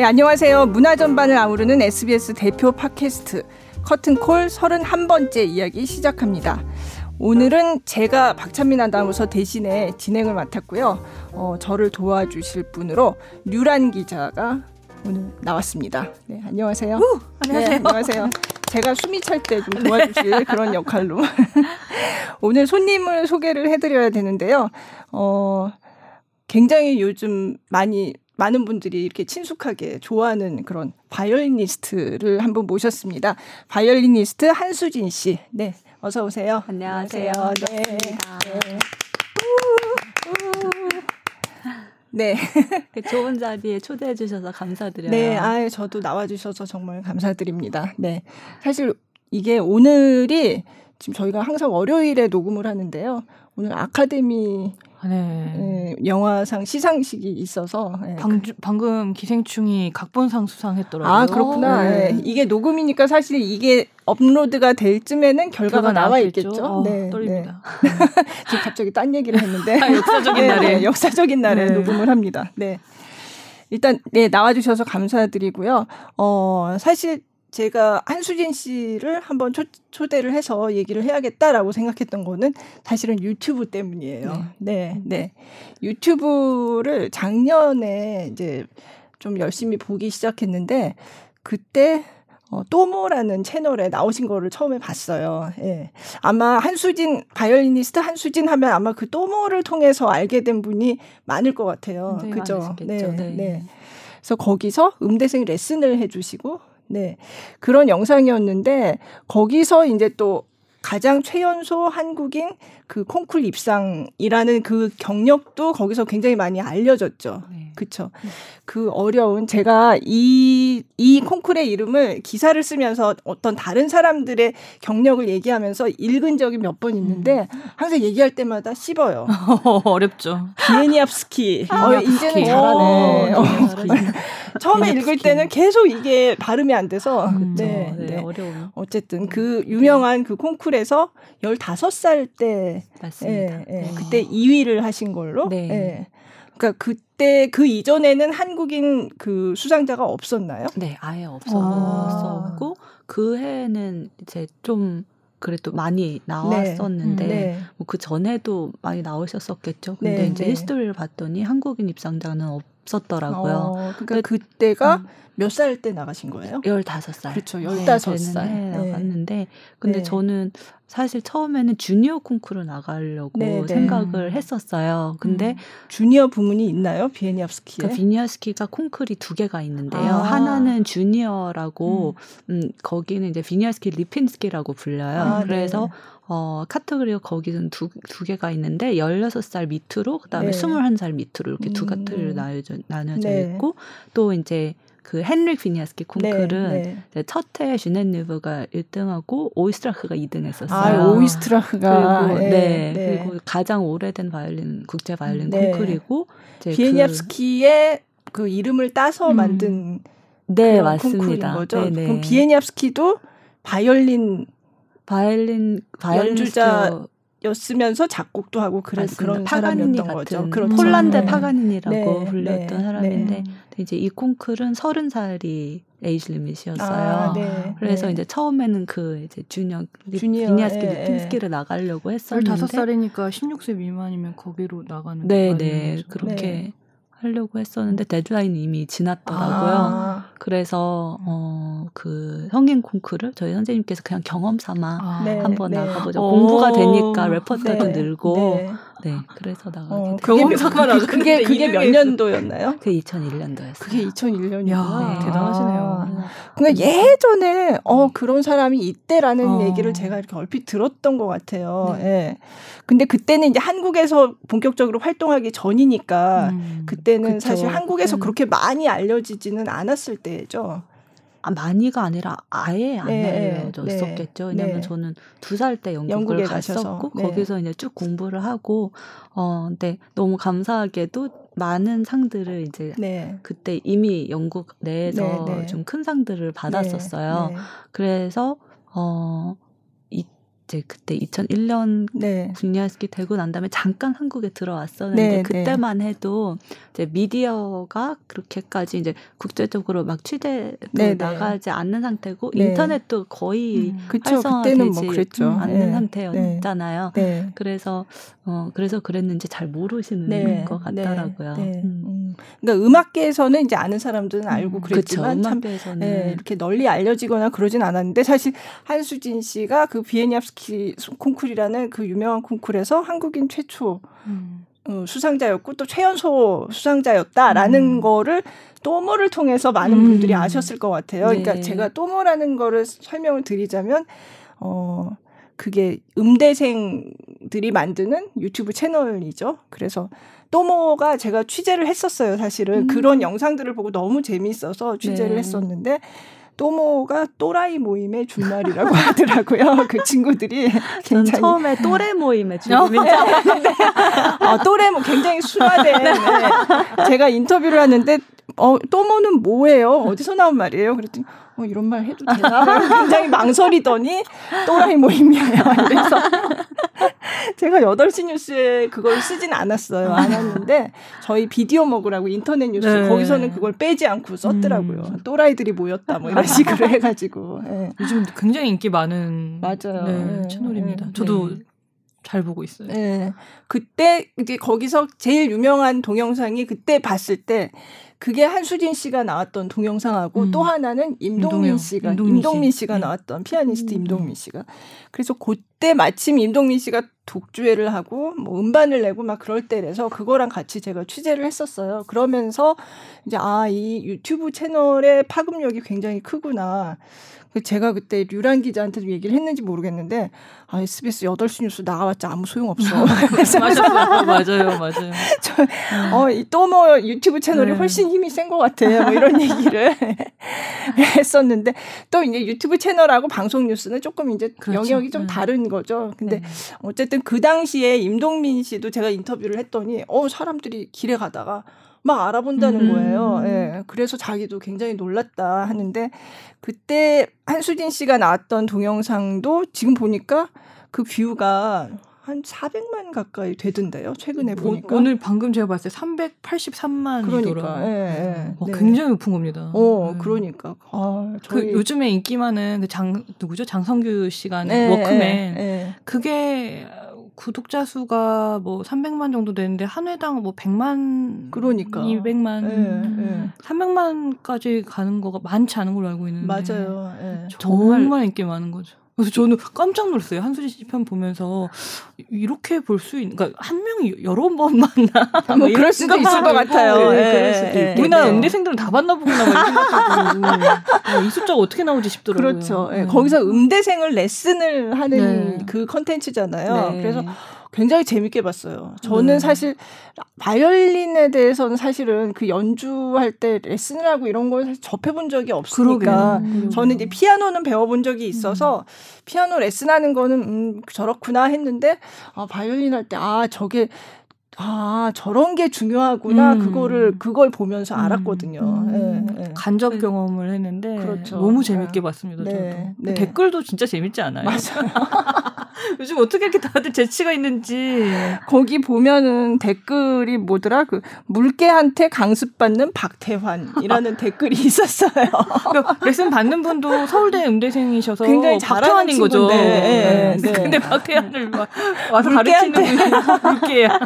네, 안녕하세요. 문화 전반을 아우르는 SBS 대표 팟캐스트 커튼콜 31번째 이야기 시작합니다. 오늘은 제가 박찬민 아나운서 대신에 진행을 맡았고요. 어, 저를 도와주실 분으로 류란 기자가 오늘 나왔습니다. 네, 안녕하세요. 우, 안녕하세요. 네, 안녕하세요. 제가 숨이 찰 때 좀 도와주실 네. 그런 역할로 오늘 손님을 소개를 해드려야 되는데요. 어, 굉장히 요즘 많이 많은 분들이 이렇게 친숙하게 좋아하는 그런 바이올리니스트를 한번 모셨습니다. 바이올리니스트 한수진 씨. 네. 어서 오세요. 안녕하세요. 네. 네. 네. 그 좋은 자리에 초대해 주셔서 감사드려요. 네, 아, 저도 나와 주셔서 정말 감사드립니다. 네. 사실 이게 오늘이 지금 저희가 항상 월요일에 녹음을 하는데요. 오늘 아카데미 네. 네. 영화상 시상식이 있어서 네. 방, 방금 기생충이 각본상 수상했더라고요. 아 그렇구나. 네. 네. 이게 녹음이니까 사실 이게 업로드가 될 쯤에는 결과가 나와 있겠죠. 어, 네, 떨립니다. 지금 갑자기 딴 얘기를 했는데 아, 역사적인 날에 역사적인 날에 녹음을 합니다. 네. 일단 네 나와주셔서 감사드리고요. 어 사실 제가 한수진 씨를 한번 초, 초대를 해서 얘기를 해야겠다라고 생각했던 거는 사실은 유튜브 때문이에요. 네, 네. 네. 유튜브를 작년에 이제 좀 열심히 보기 시작했는데 그때 어, 또모라는 채널에 나오신 거를 처음에 봤어요. 예. 아마 한수진 바이올리니스트 한수진 하면 아마 그 또모를 통해서 알게 된 분이 많을 것 같아요. 그죠? 네, 네. 네. 그래서 거기서 음대생 레슨을 해주시고 네. 그런 영상이었는데 거기서 이제 또 가장 최연소 한국인 그 콩쿨 입상이라는 그 경력도 거기서 굉장히 많이 알려졌죠. 네. 그쵸. 네. 그 어려운 제가 이, 이 콩쿨의 이름을 기사를 쓰면서 어떤 다른 사람들의 경력을 얘기하면서 읽은 적이 몇 번 있는데 음. 항상 얘기할 때마다 씹어요. 어렵죠. 비에니압스키. 어, 이제는 잘하네. 어, 처음에 읽을 때는 계속 이게 발음이 안 돼서. 음, 네, 네. 네. 어려워. 어쨌든 그 유명한 그 콩쿨에서 15살 때 맞습니다. 예, 예. 네. 그때 2위를 하신 걸로. 네. 예. 그러니까 그때 그 이전에는 한국인 그 수상자가 없었나요? 네, 아예 없었고 아. 그 해는 이제 좀 그래도 많이 나왔었는데 네. 네. 뭐그 전에도 많이 나오셨었겠죠. 근데 네, 이제 네. 히스토리를 봤더니 한국인 입상자는 없었더라고요. 어, 그러니까 그때가 음. 몇살 때 나가신 거예요? 15살. 그렇죠. 15살. 네, 나갔는데 근데 네. 저는 사실 처음에는 주니어 콩쿠르 나가려고 네, 네. 생각을 했었어요. 근데 음. 주니어 부문이 있나요? 비에니압스키에? 그러니까 비니아스키가 콩쿨이 두 개가 있는데요. 아. 하나는 주니어라고 음. 음 거기는 이제 비니아스키 리핀스키라고 불려요. 아, 네. 그래서 어, 카테고리가 거기는 두, 두 개가 있는데, 16살 밑으로, 그 다음에 네. 21살 밑으로 이렇게 음. 두 카테고리로 나눠져, 나눠져 네. 있고, 또 이제 그 헨릭 비니아스키 콩쿨은 네, 네. 첫해 지넷 느뵈가 1등하고 오이스트라흐가 2등했었어요. 아, 오이스트라흐가 그리고 네, 네, 네. 그리고 가장 오래된 바이올린 국제 바이올린 네. 콩쿨이고 비에니압스키의 그, 그 이름을 따서 음. 만든 네 맞습니다. 거죠. 네네. 그럼 비에니압스키도 바이올린 바이올린 연주자 였으면서 작곡도 하고 그래 그런 사람이었던 거죠. 그렇죠. 폴란드 네. 파가니니라고 네. 불렸던 네. 사람인데 네. 이제 이 콩쿨은 서른 살이 age limit이었어요. 아, 네. 그래서 네. 이제 처음에는 그 이제 주니어 비니아스키 예, 리핀스키를 예. 나가려고 했었는데 15살이니까 16세 미만이면 거기로 나가는 네, 네. 그렇게 하려고 했었는데 데드라인이 이미 지났더라고요. 아. 그래서 어, 그 성인 콩쿠르 저희 선생님께서 그냥 경험 삼아 아. 한번 네, 나가보자. 공부가 되니까 레퍼토리도 네. 늘고 네. 네, 그래서 나가게 어, 경험 삼아라. 그게 그게 몇 년도였나요? 그 2001년도였어요. 그게 2001년이요. 네. 대단하시네요. 아. 그러니까 예전에 어 그런 사람이 있대라는 어. 얘기를 제가 이렇게 얼핏 들었던 것 같아요. 네. 예. 근데 그때는 이제 한국에서 본격적으로 활동하기 전이니까 음, 그때는 그쵸. 사실 한국에서 음. 그렇게 많이 알려지지는 않았을 때죠. 아, 많이가 아니라 아예 안 네, 알려졌었겠죠. 네, 왜냐면 네. 저는 두 살 때 영국을 갔었고 네. 거기서 이제 쭉 공부를 하고 어 근데 너무 감사하게도 많은 상들을 이제 네. 그때 이미 영국 내에서 네, 좀큰 상들을 받았었어요. 그래서 어 이제 그때 2001년 네. 분야스키 되고 난 다음에 잠깐 한국에 들어왔었는데 네, 그때만 해도 이제 미디어가 그렇게까지 이제 국제적으로 막 취재도 네, 네. 나가지 않는 상태고 네. 인터넷도 거의 음. 그쵸. 활성화되지 뭐 그랬죠. 않는 네. 상태였잖아요. 네. 그래서 어 그래서 그랬는지 잘 모르시는 네. 것 네. 같더라고요. 네. 음. 음. 그러니까 음악계에서는 이제 아는 사람들은 알고 음, 그랬지만 그쵸. 참 네, 이렇게 널리 알려지거나 그러진 않았는데 사실 한수진 씨가 그 비에니압스키 콩쿨이라는 그 유명한 콩쿨에서 한국인 최초 음. 어, 수상자였고 또 최연소 수상자였다라는 음. 거를 또모를 통해서 많은 음. 분들이 아셨을 것 같아요. 그러니까 네. 제가 또모라는 거를 설명을 드리자면 어 그게 음대생들이 만드는 유튜브 채널이죠. 그래서 또모가 제가 취재를 했었어요. 사실은 음. 그런 영상들을 보고 너무 재미있어서 취재를 네. 했었는데 또모가 또라이 모임의 준말이라고 하더라고요. 그 친구들이 전 굉장히 처음에 또래 모임에 주름인 줄 어, 또래 뭐 굉장히 순화된 네. 제가 인터뷰를 하는데 어, 또모는 뭐예요? 어디서 나온 말이에요? 그랬더니 어, 이런 말 해도 되나? 굉장히 망설이더니 또라이 모임이야. 그래서 제가 8시 뉴스에 그걸 쓰진 않았어요. 않았는데 저희 비디오 먹으라고 인터넷 뉴스 네. 거기서는 그걸 빼지 않고 썼더라고요. 음. 또라이들이 모였다 뭐 이런 식으로 해가지고. 예. 요즘 굉장히 인기 많은 맞아요. 네, 네. 채널입니다. 네. 저도 네. 잘 보고 있어요. 예. 그때 이제 거기서 제일 유명한 동영상이 그때 봤을 때 그게 한수진 씨가 나왔던 동영상하고 음. 또 하나는 임동민 씨가 임동민 임동민, 씨. 씨가 네. 나왔던 피아니스트 음. 임동민 씨가 그래서 그때 마침 임동민 씨가 독주회를 하고 뭐 음반을 내고 막 그럴 때라서 그거랑 같이 제가 취재를 했었어요. 그러면서 이제 아 이 유튜브 채널의 파급력이 굉장히 크구나. 그 제가 그때 류란 기자한테도 얘기를 했는지 모르겠는데 아 SBS 8시 뉴스 나와봤자 아무 소용없어. 맞아요, 맞아요, 맞아요. 어, 또뭐 유튜브 채널이 네. 훨씬 힘이 센 것 같아. 뭐 이런 얘기를 했었는데 또 이제 유튜브 채널하고 방송 뉴스는 조금 이제 그렇죠. 영역이 좀 네. 다른 거죠. 근데 네. 어쨌든 그 당시에 임동민 씨도 제가 인터뷰를 했더니 어 사람들이 길에 가다가 막 알아본다는 음. 거예요. 예. 그래서 자기도 굉장히 놀랐다 하는데 그때 한수진 씨가 나왔던 동영상도 지금 보니까 그 뷰가 한 400만 가까이 되던데요. 최근에 보니까. 오, 오늘 방금 제가 봤을 때 383만이더라고요. 그러니까 예, 예. 어, 네. 굉장히 높은 겁니다. 어, 네. 그러니까. 아, 그 저희- 요즘에 인기 많은 그 장 누구죠? 장성규 씨가 하는 네, 워크맨. 네, 네. 그게 구독자 수가 뭐 300만 정도 되는데 한 회당 뭐 100만 그러니까. 200만 예, 예. 300만까지 가는 거가 많지 않은 걸로 알고 있는데 맞아요. 예. 정말 인기 많은 거죠. 그래서 저는 깜짝 놀랐어요. 한수진 씨 편 보면서 이렇게 볼 수 있는, 그러니까 한 명이 여러 번 만나. 뭐 그럴 수도 있을 것 같아요. 네, 예, 있겠네요. 우리나라 예. 음대생들은 다 봤나 보구나 막 이런 생각도 들고 어, 이 숫자가 어떻게 나오지 싶더라고요. 그렇죠. 예, 네. 거기서 음대생을 레슨을 하는 네. 그 컨텐츠잖아요. 네. 그래서 굉장히 재밌게 봤어요. 저는 네. 사실 바이올린에 대해서는 사실은 그 연주할 때 레슨을 하고 이런 걸 사실 접해본 적이 없으니까 그러게요. 저는 이제 피아노는 배워본 적이 있어서 피아노 레슨하는 거는 음 저렇구나 했는데 아 바이올린 할 때 아 저게 아 저런 게 중요하구나 음. 그거를 그걸 보면서 음. 알았거든요. 음. 예, 예. 간접 네. 경험을 했는데 그렇죠. 너무 재밌게 네. 봤습니다. 네, 저도 네. 댓글도 진짜 재밌지 않아요? 맞아요. 요즘 어떻게 이렇게 다들 재치가 있는지. 거기 보면은 댓글이 뭐더라 그 물개한테 강습받는 박태환이라는 댓글이 있었어요. 그러니까 레슨 받는 분도 서울대 음대생이셔서 굉장히 잘하는 거죠. 예, 네. 근데 박태환을 막 와서. 가르치는 물개야.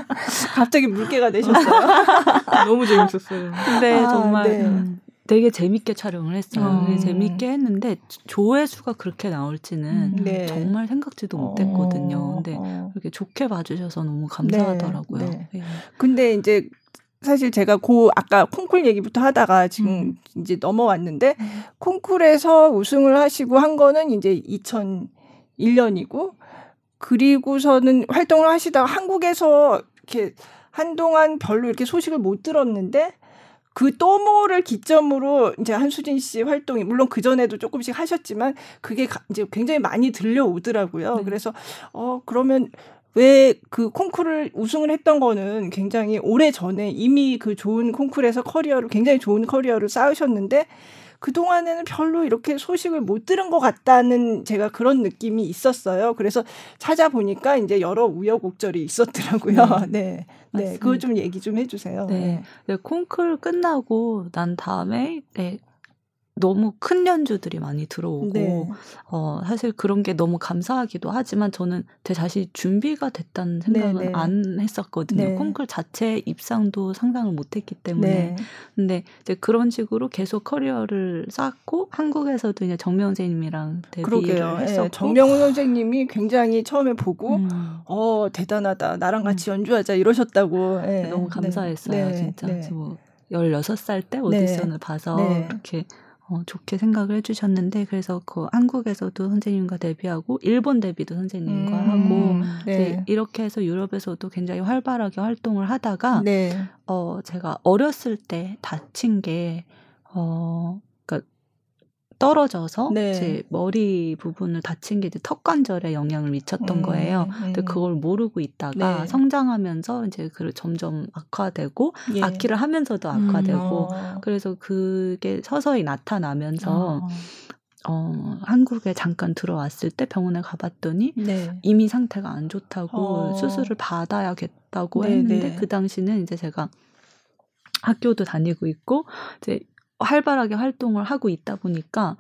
갑자기 물개가 되셨어요. 너무 재밌었어요. 근데 아, 정말 네. 음, 되게 재밌게 촬영을 했어요. 음. 재밌게 했는데 조회수가 그렇게 나올지는 음. 네. 정말 생각지도 어, 못했거든요. 근데 어. 그렇게 좋게 봐주셔서 너무 감사하더라고요. 네. 예. 근데 이제 사실 제가 고 아까 콩쿨 얘기부터 하다가 지금 음. 이제 넘어왔는데 콩쿨에서 우승을 하시고 한 거는 이제 2001년이고 그리고서는 활동을 하시다가 한국에서 이렇게 한동안 별로 이렇게 소식을 못 들었는데 그 또모를 기점으로 이제 한수진 씨 활동이 물론 그 전에도 조금씩 하셨지만 그게 가- 이제 굉장히 많이 들려오더라고요. 네. 그래서 어 그러면 왜 그 콩쿠르를 우승을 했던 거는 굉장히 오래 전에 이미 그 좋은 콩쿠르에서 커리어를 굉장히 좋은 커리어를 쌓으셨는데 그 동안에는 별로 이렇게 소식을 못 들은 것 같다는 제가 그런 느낌이 있었어요. 그래서 찾아보니까 이제 여러 우여곡절이 있었더라고요. 네, 네, 네 그걸 좀 얘기 좀 해주세요. 네, 네. 네 콩쿨 끝나고 난 다음에 네, 너무 큰 연주들이 많이 들어오고 네. 어 사실 그런 게 너무 감사하기도 하지만 저는 제 자신이 준비가 됐다는 생각은 네 네. 안 했었거든요. 네. 콩쿨 자체 입상도 상상을 못 했기 때문에. 네. 근데 이제 그런 식으로 계속 커리어를 쌓고 한국에서도 이제 정명 선생님이랑 데뷔를 예, 했었고 정명훈 선생님이 굉장히 처음에 보고 음. 어 대단하다. 나랑 음. 같이 음. 연주하자 이러셨다고. 예. 너무 감사했어요, 네. 진짜. 네. 뭐 16살 때 오디션을 봐서 이렇게 어, 좋게 생각을 해주셨는데 그래서 그 한국에서도 선생님과 데뷔하고 일본 데뷔도 선생님과 음, 하고 네. 이렇게 해서 유럽에서도 굉장히 활발하게 활동을 하다가 네. 어 제가 어렸을 때 다친 게 어, 떨어져서 네. 제 머리 부분을 다친 게 이제 턱 관절에 영향을 미쳤던 음, 거예요. 음. 근데 그걸 모르고 있다가 네. 성장하면서 이제 그 점점 악화되고 예. 악기를 하면서도 악화되고 음, 어. 그래서 그게 서서히 나타나면서 어. 어, 한국에 잠깐 들어왔을 때 병원에 가봤더니 네. 이미 상태가 안 좋다고 어. 수술을 받아야겠다고 네, 했는데 네. 그 당시는 이제 제가 학교도 다니고 있고 이제 활발하게 활동을 하고 있다 보니까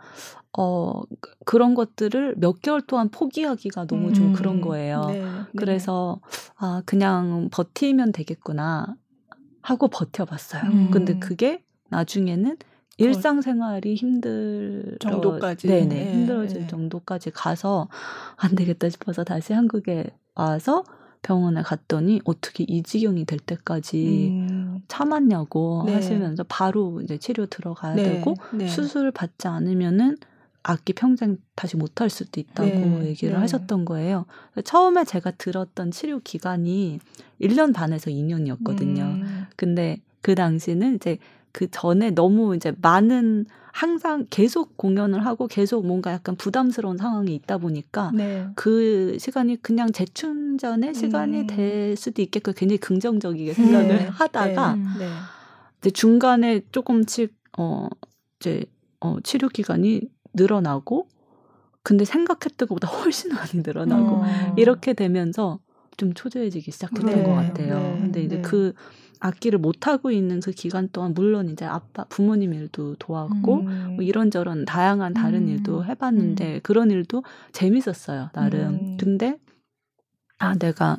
어 그런 것들을 몇 개월 동안 포기하기가 너무 좀 음. 그런 거예요. 네, 네. 그래서 아 그냥 버티면 되겠구나 하고 버텨봤어요. 음. 근데 그게 나중에는 일상생활이 힘들 정도까지 네네 네, 힘들어질 네. 정도까지 가서 안 되겠다 싶어서 다시 한국에 와서 병원에 갔더니 어떻게 이 지경이 될 때까지 음. 참았냐고 네. 하시면서 바로 이제 치료 들어가야 네. 되고 네. 수술 받지 않으면은 악기 평생 다시 못할 수도 있다고 네. 얘기를 네. 하셨던 거예요. 처음에 제가 들었던 치료 기간이 1년 반에서 2년이었거든요. 음. 근데 그 당시는 이제 그 전에 너무 이제 많은 항상 계속 공연을 하고 계속 뭔가 약간 부담스러운 상황이 있다 보니까 네. 그 시간이 그냥 재충전의 시간이 음. 될 수도 있겠고 굉장히 긍정적이게 생각을 네. 하다가 네. 네. 이제 중간에 조금씩 어 이제 어 치료 기간이 늘어나고 근데 생각했던 것보다 훨씬 많이 늘어나고 음. 이렇게 되면서 좀 초조해지기 시작했던 네. 것 같아요. 네. 근데 이제 그 악기를 못 하고 있는 그 기간 동안 물론 이제 아빠 부모님 일도 도왔고 음. 뭐 이런저런 다양한 다른 음. 일도 해봤는데 음. 그런 일도 재밌었어요 나름. 음. 근데 아 내가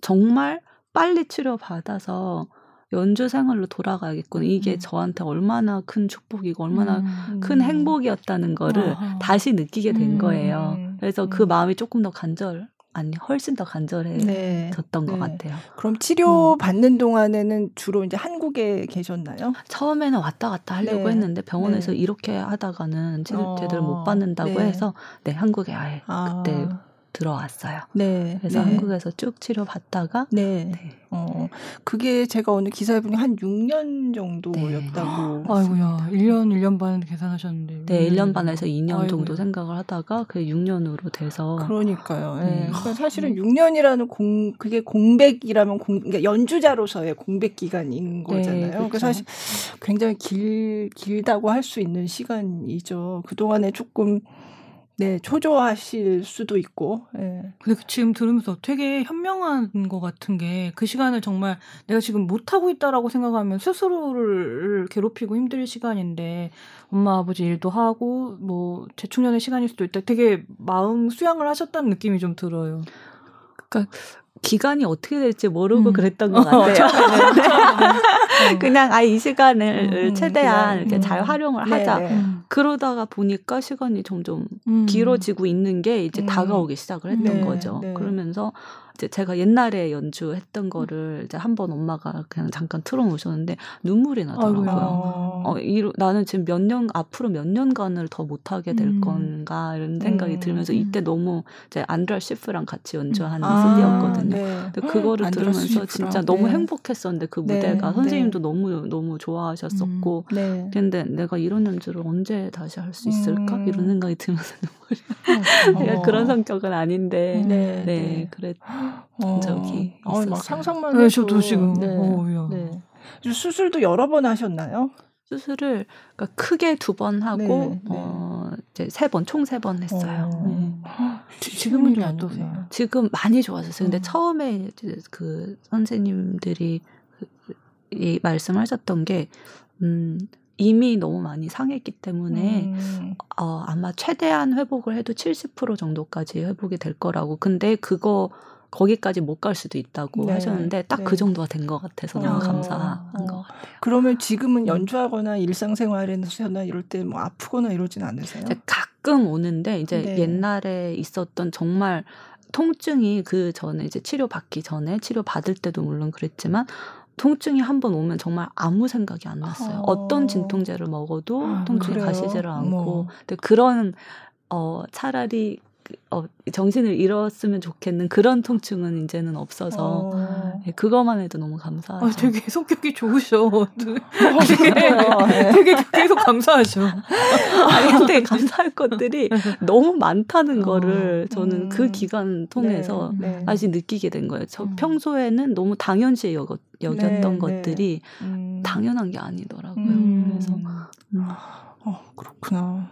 정말 빨리 치료 받아서 연주 생활로 돌아가야겠구나. 이게 음. 저한테 얼마나 큰 축복이고 얼마나 음. 큰 행복이었다는 거를 아. 다시 느끼게 된 거예요. 그래서 그 마음이 조금 더 간절 아니 훨씬 더 간절해졌던 네. 것 네. 같아요. 그럼 치료 음. 받는 동안에는 주로 이제 한국에 계셨나요? 처음에는 왔다 갔다 하려고 네. 했는데 병원에서 네. 이렇게 하다가는 치료 어. 제대로 못 받는다고 네. 해서 네 한국에 아예 아. 그때 들어왔어요. 네. 그래서 네. 한국에서 쭉 치료 받다가 네. 네. 어, 그게 제가 오늘 기사에 보니 한 6년 정도였다고. 네. 아이고야. 1년 1년 반 계산하셨는데. 네, 1년 반에서 2년 아이고야. 정도 생각을 하다가 그게 6년으로 돼서 그러니까요. 네. 네. 그러니까 사실은 6년이라는 공 그게 공백이라면 공 그러니까 연주자로서의 공백 기간인 네, 거잖아요. 네, 그러니까 사실 굉장히 길 길다고 할 수 있는 시간이죠. 그동안에 조금 네, 초조하실 수도 있고. 예. 근데 그 지금 들으면서 되게 현명한 것 같은 게 그 시간을 정말 내가 지금 못 하고 있다라고 생각하면 스스로를 괴롭히고 힘들 시간인데 엄마 아버지 일도 하고 뭐 재충전의 시간일 수도 있다. 되게 마음 수양을 하셨다는 느낌이 좀 들어요. 그러니까 기간이 어떻게 될지 모르고 음. 그랬던 것 어, 같아요. 네. 그냥 아이 시간을 음, 최대한 이렇게 잘 음. 활용을 하자. 네, 네. 그러다가 보니까 시간이 점점 음. 길어지고 있는 게 이제 음. 다가오기 시작을 했던 네, 거죠. 네. 그러면서 이제 제가 옛날에 연주했던 거를 이제 한 번 엄마가 그냥 잠깐 틀어놓으셨는데 눈물이 나더라고요. 어, 이, 나는 지금 몇 년, 앞으로 몇 년간을 더 못하게 될 음. 건가 이런 생각이 음. 들면서 이때 너무 이제 안드라 시프랑 같이 연주하는 아, CD였거든요. 네. 근데 그거를 들으면서 시프랑. 진짜 네. 너무 행복했었는데 그 네. 무대가 네. 선생님도 너무, 너무 좋아하셨었고 음. 네. 근데 내가 이런 연주를 언제 다시 할 수 있을까? 음. 이런 생각이 들면서 어. 그런 성격은 아닌데 네, 네. 그랬 어. 적이 어, 막 상상만 네, 저도 지금. 네. 오, 네. 수술도 여러 번 하셨나요? 수술을 그러니까 크게 두 번 하고 네, 네. 어 이제 세 번 총 세 번 했어요. 어. 네. 지금은 어떠세요? 지금 많이 좋아졌어요. 근데 어. 처음에 그 선생님들이 그, 이 말씀하셨던 게 음. 이미 너무 많이 상했기 때문에 음. 어, 아마 최대한 회복을 해도 70% 정도까지 회복이 될 거라고. 근데 그거 거기까지 못 갈 수도 있다고 네. 하셨는데 딱그 네. 정도가 된 것 같아서 너무 어. 감사한 어. 것 같아요. 그러면 지금은 음. 연주하거나 일상생활에서나 이럴 때 뭐 아프거나 이러진 않으세요? 가끔 오는데 이제 네. 옛날에 있었던 정말 통증이 그 전에 이제 치료 받기 전에 치료 받을 때도 물론 그랬지만 통증이 한 번 오면 정말 아무 생각이 안 났어요. 어. 떤 진통제를 먹어도 아, 통증이 그래요? 가시지를 않고. 뭐. 근데 그런 어 차라리 어, 정신을 잃었으면 좋겠는 그런 통증은 이제는 없어서 어. 네, 그것만 해도 너무 감사하죠. 아, 되게 성격이 좋으셔. 되게, 되게 계속 감사하죠. 아니 근데 감사할 것들이 너무 많다는 어. 거를 저는 그 음. 그 기간 통해서 네, 네. 다시 느끼게 된 거예요. 저 음. 평소에는 너무 당연시 여겼, 여겼던 네, 네. 것들이 음. 당연한 게 아니더라고요. 음. 그래서 음. 어, 그렇구나.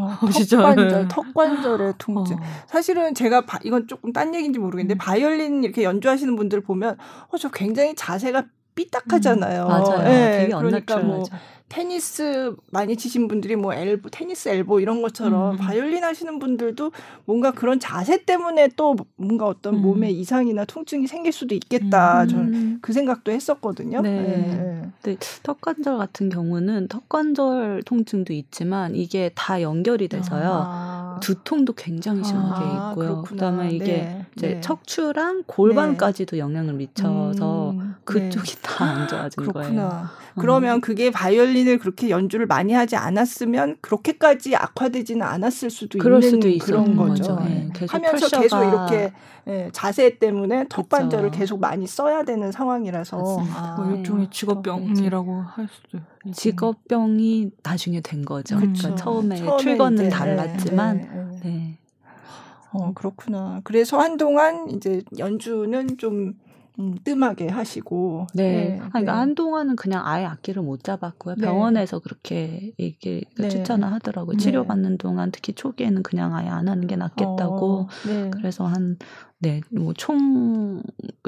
어, 턱관절, 턱 관절의 통증. 어. 사실은 제가 바, 이건 조금 딴 얘기인지 모르겠는데 음. 바이올린 이렇게 연주하시는 분들 보면 어, 저 굉장히 자세가 삐딱하잖아요. 음, 맞아요. 네, 되게 그러니까 뭐 테니스 많이 치신 분들이 뭐 엘보, 테니스 엘보 이런 것처럼 음. 바이올린 하시는 분들도 뭔가 그런 자세 때문에 또 뭔가 어떤 음. 몸에 이상이나 통증이 생길 수도 있겠다. 음. 저는 그 생각도 했었거든요. 네. 네. 네. 턱 관절 같은 경우는 턱 관절 통증도 있지만 이게 다 연결이 돼서요. 아. 두통도 굉장히 심하게 아, 있고요. 그렇구나. 그다음에 이게 네. 이제 네. 척추랑 골반까지도 네. 영향을 미쳐서 음. 그쪽이 다 안 좋아진 그렇구나. 거예요. 그러면 그게 바이올린 바이올린을 그렇게 연주를 많이 하지 않았으면 그렇게까지 악화되지는 않았을 수도 있는 수도 그런 거죠. 네. 계속 하면서 프레셔가... 계속 이렇게 예, 자세 때문에 턱관절을 계속 많이 써야 되는 상황이라서 아, 뭐 일종의 직업병이라고 할 수도 있고. 직업병이 나중에 된 거죠. 그러니까 처음에, 처음에 출근은 달랐지만 네, 네. 네. 어, 그렇구나. 그래서 한동안 이제 연주는 좀 음, 뜸하게 하시고. 네. 네. 그러니까 네. 한동안은 그냥 아예 악기를 못 잡았고요. 네. 병원에서 그렇게 얘기 네. 추천을 하더라고요. 네. 치료받는 동안 특히 초기에는 그냥 아예 안 하는 게 낫겠다고. 어, 네. 그래서 한, 네, 뭐 총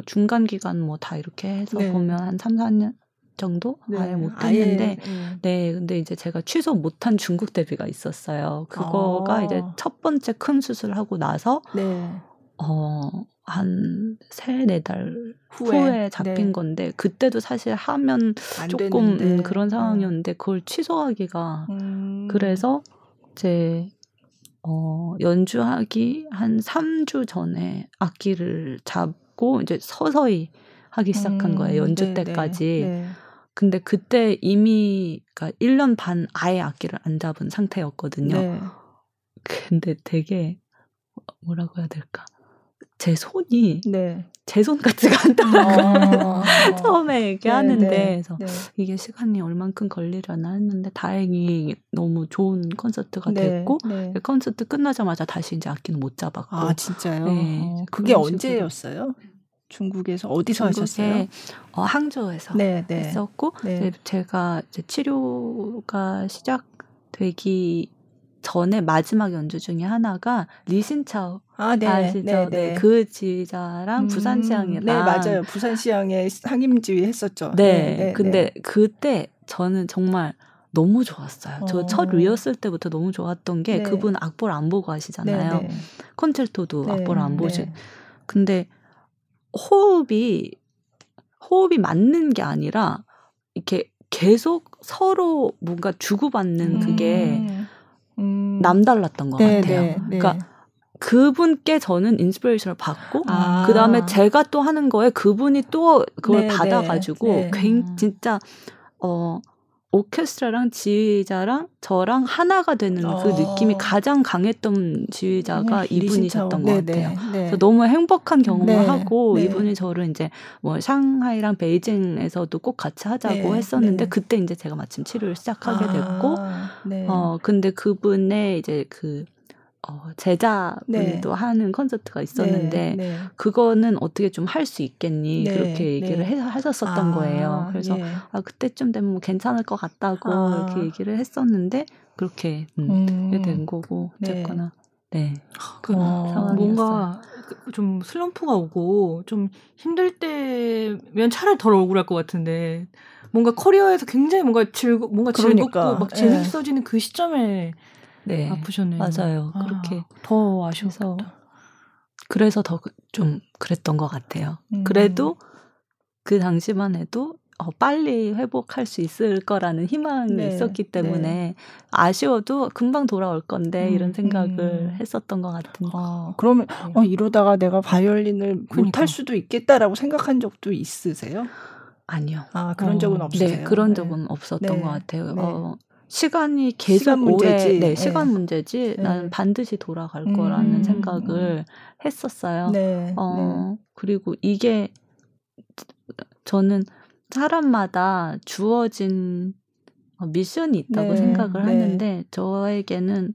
중간 기간 뭐 다 이렇게 해서 보면 한 3, 4년 정도 아예 못 했는데 네 근데 이제 제가 취소 못한 중국 데뷔가 있었어요 그거가 어. 이제 첫 번째 큰 수술하고 나서 네. 어, 한 세 네 달 후에, 후에 잡힌 네. 건데 그때도 사실 하면 조금 음, 그런 음. 상황이었는데 그걸 취소하기가 음. 그래서 이제 어, 연주하기 한 3주 전에 악기를 잡고 이제 서서히 하기 시작한 거예요. 음, 연주 네, 네 때까지. 네, 근데 그때 이미 그러니까 1년 반 아예 악기를 안 잡은 상태였거든요. 네. 근데 되게 뭐라고 해야 될까? 제 손이 네. 제손 같지가 않더라고요. 어, 처음에 얘기하는데 네, 네, 그래서 네. 이게 시간이 얼만큼 걸리려나 했는데 다행히 너무 좋은 콘서트가 네, 됐고 네. 콘서트 끝나자마자 다시 이제 악기는 못 잡았고. 아 진짜요? 어, 그게 언제였어요? 중국에서 어디서 하셨어요? 어, 항저우에서 네, 했었고 네. 제가 이제 치료가 시작되기 전에 마지막 연주 중에 하나가 리신차오 아, 네. 아시죠? 네, 네. 네. 그 지휘자랑 음, 부산시향이랑 네 맞아요 부산시향에 상임지휘 했었죠. 네, 네, 네 근데 네. 그때 저는 정말 너무 좋았어요. 어. 저첫 리허설 때부터 너무 좋았던 게 그분 악보를 안 보고 하시잖아요. 콘첼토도 악보를 안 보시. 근데 호흡이 호흡이 맞는 게 아니라 이렇게 계속 서로 뭔가 주고받는 그게 음. 음. 남달랐던 것 네, 같아요. 네, 네. 그러니까 그분께 저는 inspiration을 받고 아. 그 다음에 제가 또 하는 거에 그분이 또 그걸 네, 네. 받아가지고 네. 굉 진짜 어 오케스트라랑 지휘자랑 저랑 하나가 되는 그 어. 그 느낌이 가장 강했던 지휘자가 네, 이분이셨던 것 네, 같아요. 네, 그래서 너무 행복한 경험을 네, 하고 네. 이분이 저를 이제 뭐 샹하이랑 베이징에서도 꼭 같이 하자고 네, 했었는데 그때 이제 제가 마침 치료를 시작하게 됐고 아, 어 근데 그분의 이제 그 어, 제자분도 네. 하는 콘서트가 있었는데 네, 네. 그거는 어떻게 좀 할 수 있겠니 네, 그렇게 얘기를 네. 해, 하셨었던 아, 거예요. 그래서 예. 아 그때쯤 되면 뭐 괜찮을 것 같다고 아. 이렇게 얘기를 했었는데 그렇게 음, 음. 된 거고 네. 어쨌거나 네 그 어. 뭔가 그- 좀 슬럼프가 오고 좀 힘들 때면 차라리 덜 억울할 것 같은데 뭔가 커리어에서 굉장히 뭔가 즐거 뭔가 그러니까, 즐겁고 막 예. 재밌어지는 그 시점에 네. 아프셨네요. 맞아요. 아, 그렇게 더 아쉬웠다. 그래서 더 좀 그랬던 것 같아요. 음. 그래도 그 당시만 해도 어, 빨리 회복할 수 있을 거라는 희망이 네, 있었기 때문에 아쉬워도 금방 돌아올 건데 음, 이런 생각을 음. 했었던 것 같은. 아, 그러면 네. 어, 이러다가 내가 바이올린을 그러니까. 못할 수도 있겠다라고 생각한 적도 있으세요? 아니요. 아 그런 어, 적은 없으세요? 네, 그런 적은 없었던 네, 것 같아요. 네. 어, 시간이 계속 시간 문제지. 오래, 네, 네. 시간 문제지. 네. 나는 반드시 돌아갈 음, 거라는 음, 생각을 했었어요. 네. 어, 그리고 이게 저는 사람마다 주어진 어, 미션이 있다고 네, 생각을 네. 하는데 저에게는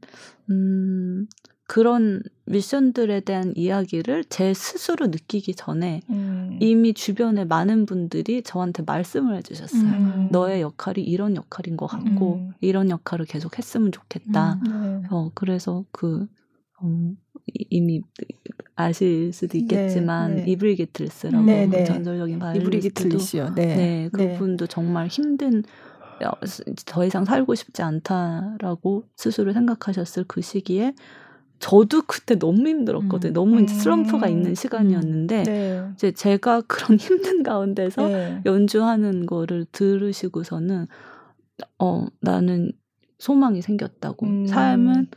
음, 그런 미션들에 대한 이야기를 제 스스로 느끼기 전에 네. 음. 이미 주변에 많은 분들이 저한테 말씀을 해주셨어요. 음. 너의 역할이 이런 역할인 것 같고 음. 이런 역할을 계속 했으면 좋겠다. 음. 네. 어 그래서 그 음, 이- 이미 아실 수도 있겠지만 네, 네. 이브리 기틀스라고 네, 네. 전설적인 바이올리니스트도 기틀리시요. 네. 네, 그분도 정말 힘든 어, 더 이상 살고 싶지 않다라고 스스로 생각하셨을 그 시기에 저도 그때 너무 힘들었거든요. 음. 너무 이제 음. 슬럼프가 있는 시간이었는데 네. 이제 제가 그런 힘든 가운데서 네. 연주하는 거를 들으시고서는 어 나는 소망이 생겼다고 음. 삶은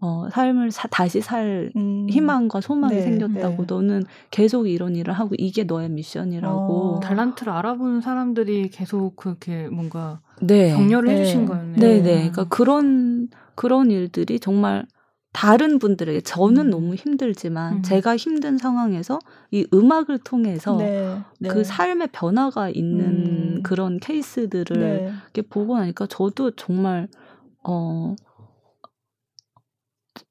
어 삶을 사- 다시 살 음. 희망과 소망이 네, 생겼다고 네. 너는 계속 이런 일을 하고 이게 너의 미션이라고 어. 달란트를 알아보는 사람들이 계속 그렇게 뭔가 네 격려를 네. 해주신 거였네요. 네, 네. 그러니까 그런 그런 일들이 정말 다른 분들에게 저는 음. 너무 힘들지만 음. 제가 힘든 상황에서 이 음악을 통해서 네. 네. 그 삶의 변화가 있는 음. 그런 케이스들을 네. 이렇게 보고 나니까 저도 정말 어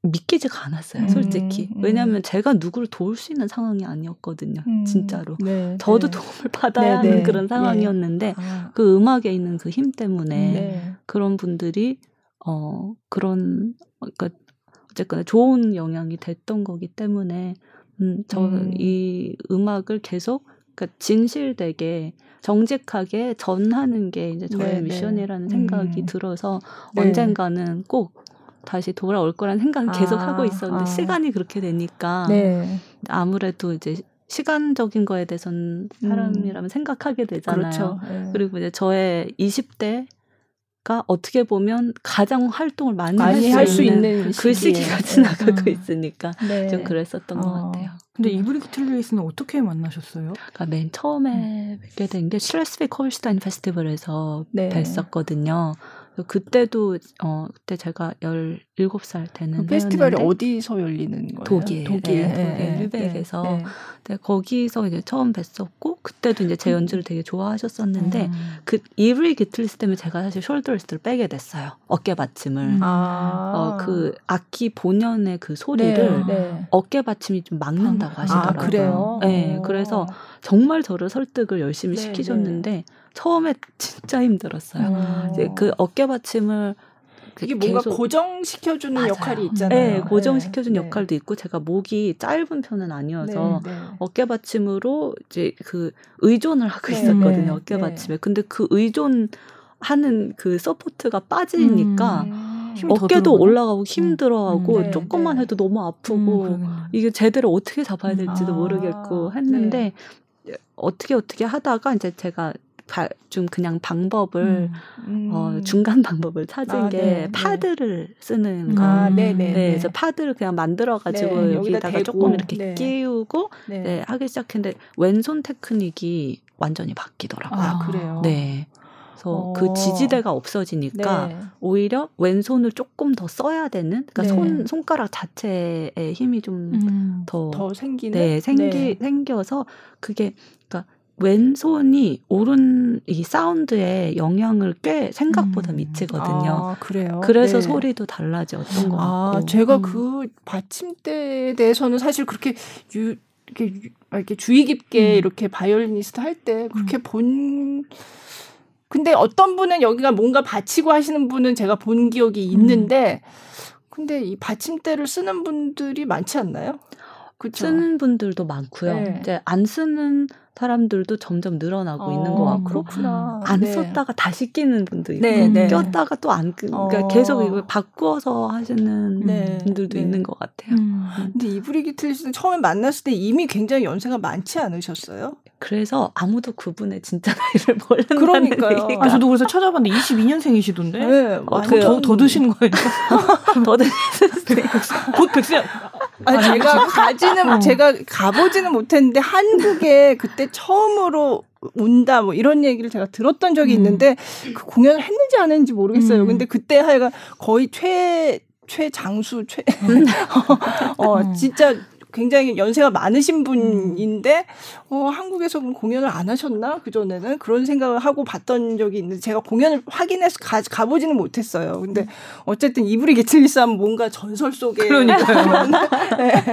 믿기지가 않았어요, 음, 솔직히. 음. 왜냐하면 제가 누구를 도울 수 있는 상황이 아니었거든요, 음. 진짜로. 네. 저도 네. 도움을 받아야 네, 하는 네. 그런 예. 상황이었는데 아. 그 음악에 있는 그 힘 때문에 네. 그런 분들이 어 그런 그러니까 어쨌거나 좋은 영향이 됐던 거기 때문에 음 저는 음. 이 음악을 계속 그러니까 진실되게 정직하게 전하는 게 이제 저의 네, 네. 미션이라는 생각이 음. 들어서 네. 언젠가는 꼭 다시 돌아올 거라는 생각은 계속 아, 하고 있었는데 아. 시간이 그렇게 되니까 네. 아무래도 이제 시간적인 거에 대해서는 사람이라면 생각하게 되잖아요. 음. 그렇죠. 네. 그리고 이제 저의 20대 가 어떻게 보면 가장 활동을 많이, 많이 할할수수 있는, 그. 시기가 지나가고 음. 있으니까 네. 좀 그랬었던 것 어. 같아요. 근데 이브리 기틀리스는 어떻게 만나셨어요? 그러니까 맨 처음에 뵙게 된 게 슐레스비히 홀슈타인 페스티벌에서 네. 뵀었거든요. 그때도 어 그때 제가 17살 되는 그 페스티벌이 어디서 열리는 거예요? 독일, 독일, 네, 독일 류벡에서. 네. 네, 거기서 이제 처음 뵀었고 그때도 이제 제 연주를 되게 좋아하셨었는데 음. 그 이브리 기틀리스 때문에 제가 사실 shoulder rest를 빼게 됐어요. 어깨 받침을. 음. 아, 어, 그 악기 본연의 그 소리를 네, 네. 어깨 받침이 좀 막는다고 아, 하시더라고요. 아, 그래요? 네, 어. 그래서 정말 저를 설득을 열심히 네, 시키셨는데 처음에 진짜 힘들었어요. 어. 이제 그 어깨 받침을 그 이게 뭔가 계속- 고정시켜주는 맞아요. 역할이 있잖아요. 네, 고정시켜준 네. 역할도 있고 제가 목이 짧은 편은 아니어서 네, 네. 어깨 받침으로 이제 그 의존을 하고 네, 있었거든요. 네, 어깨 네. 받침에. 근데 그 의존하는 그 support가 빠지니까 음. 어깨도? 올라가고 힘들어하고 음, 네, 조금만 네. 해도 너무 아프고 음. 이게 제대로 어떻게 잡아야 될지도 아, 모르겠고 했는데 어떻게 어떻게 하다가 이제 제가 바- 좀 그냥 방법을 음. 음. 어, 중간 방법을 찾은 아, 게 네, 네. 파드를 쓰는 음. 거. 아, 음. 네, 네. 네, 그래서 파드를 그냥 만들어 가지고 네, 여기다 여기다가 대고, 조금 이렇게 네. 끼우고 네. 네, 하기 시작했는데 왼손 테크닉이 완전히 바뀌더라고요. 아, 그래요. 네. 그래서 어. 그 지지대가 없어지니까 네. 오히려 왼손을 조금 더 써야 되는 그러니까 네. 손 손가락 자체의 힘이 좀 음. 더더 생기는 네, 생기 네. 생겨서 그게 왼손이 오른 이 사운드에 영향을 꽤 생각보다 음. 미치거든요. 아, 그래요. 그래서 네. 소리도 달라졌던 것 아, 같고. 제가 음. 그 받침대에 대해서는 사실 그렇게 유, 이렇게, 유- 이렇게 주의 깊게 음. 이렇게 바이올리니스트 할 때 그렇게 본 근데 어떤 분은 여기가 뭔가 받치고 하시는 분은 제가 본 기억이 있는데 근데 이 받침대를 쓰는 분들이 많지 않나요? 그렇죠. 쓰는 분들도 많고요. 네. 이제 안 쓰는 사람들도 점점 늘어나고 있는 것 같고 그렇구나. 안 네. 썼다가 다시 끼는 분도 있고 네, 네. 꼈다가 또 안 끼. 그러니까 어. 계속 이걸 바꾸어서 하시는 네, 분들도 네. 있는 것 같아요. 음. 근데 이브리 기틀리스는 처음에 만났을 때 이미 굉장히 연세가 많지 않으셨어요? 그래서 아무도 그분의 진짜 나이를 모른다는 그러니까요. 얘기가 아, 저도 그래서 찾아봤는데 22년생이시던데? 네, 어, 완전- 더, 더 드시는 거예요? 더곧 백세. 아, 제가 가지는 어. 제가 가보지는 못했는데 한국에 그때 처음으로 온다 뭐 이런 얘기를 제가 들었던 적이 음. 있는데 그 공연을 했는지 안 했는지 모르겠어요. 음. 근데 그때 하여간 거의 최 최장수 최 어, 음. 진짜 굉장히 연세가 많으신 분인데 어, 한국에서 그럼 공연을 안 하셨나 그 전에는 그런 생각을 하고 봤던 적이 있는데 제가 공연을 확인해서 가, 가보지는 못했어요. 근데 어쨌든 이브리 게틀리스 하면 뭔가 전설 속에 그러니까요. 네.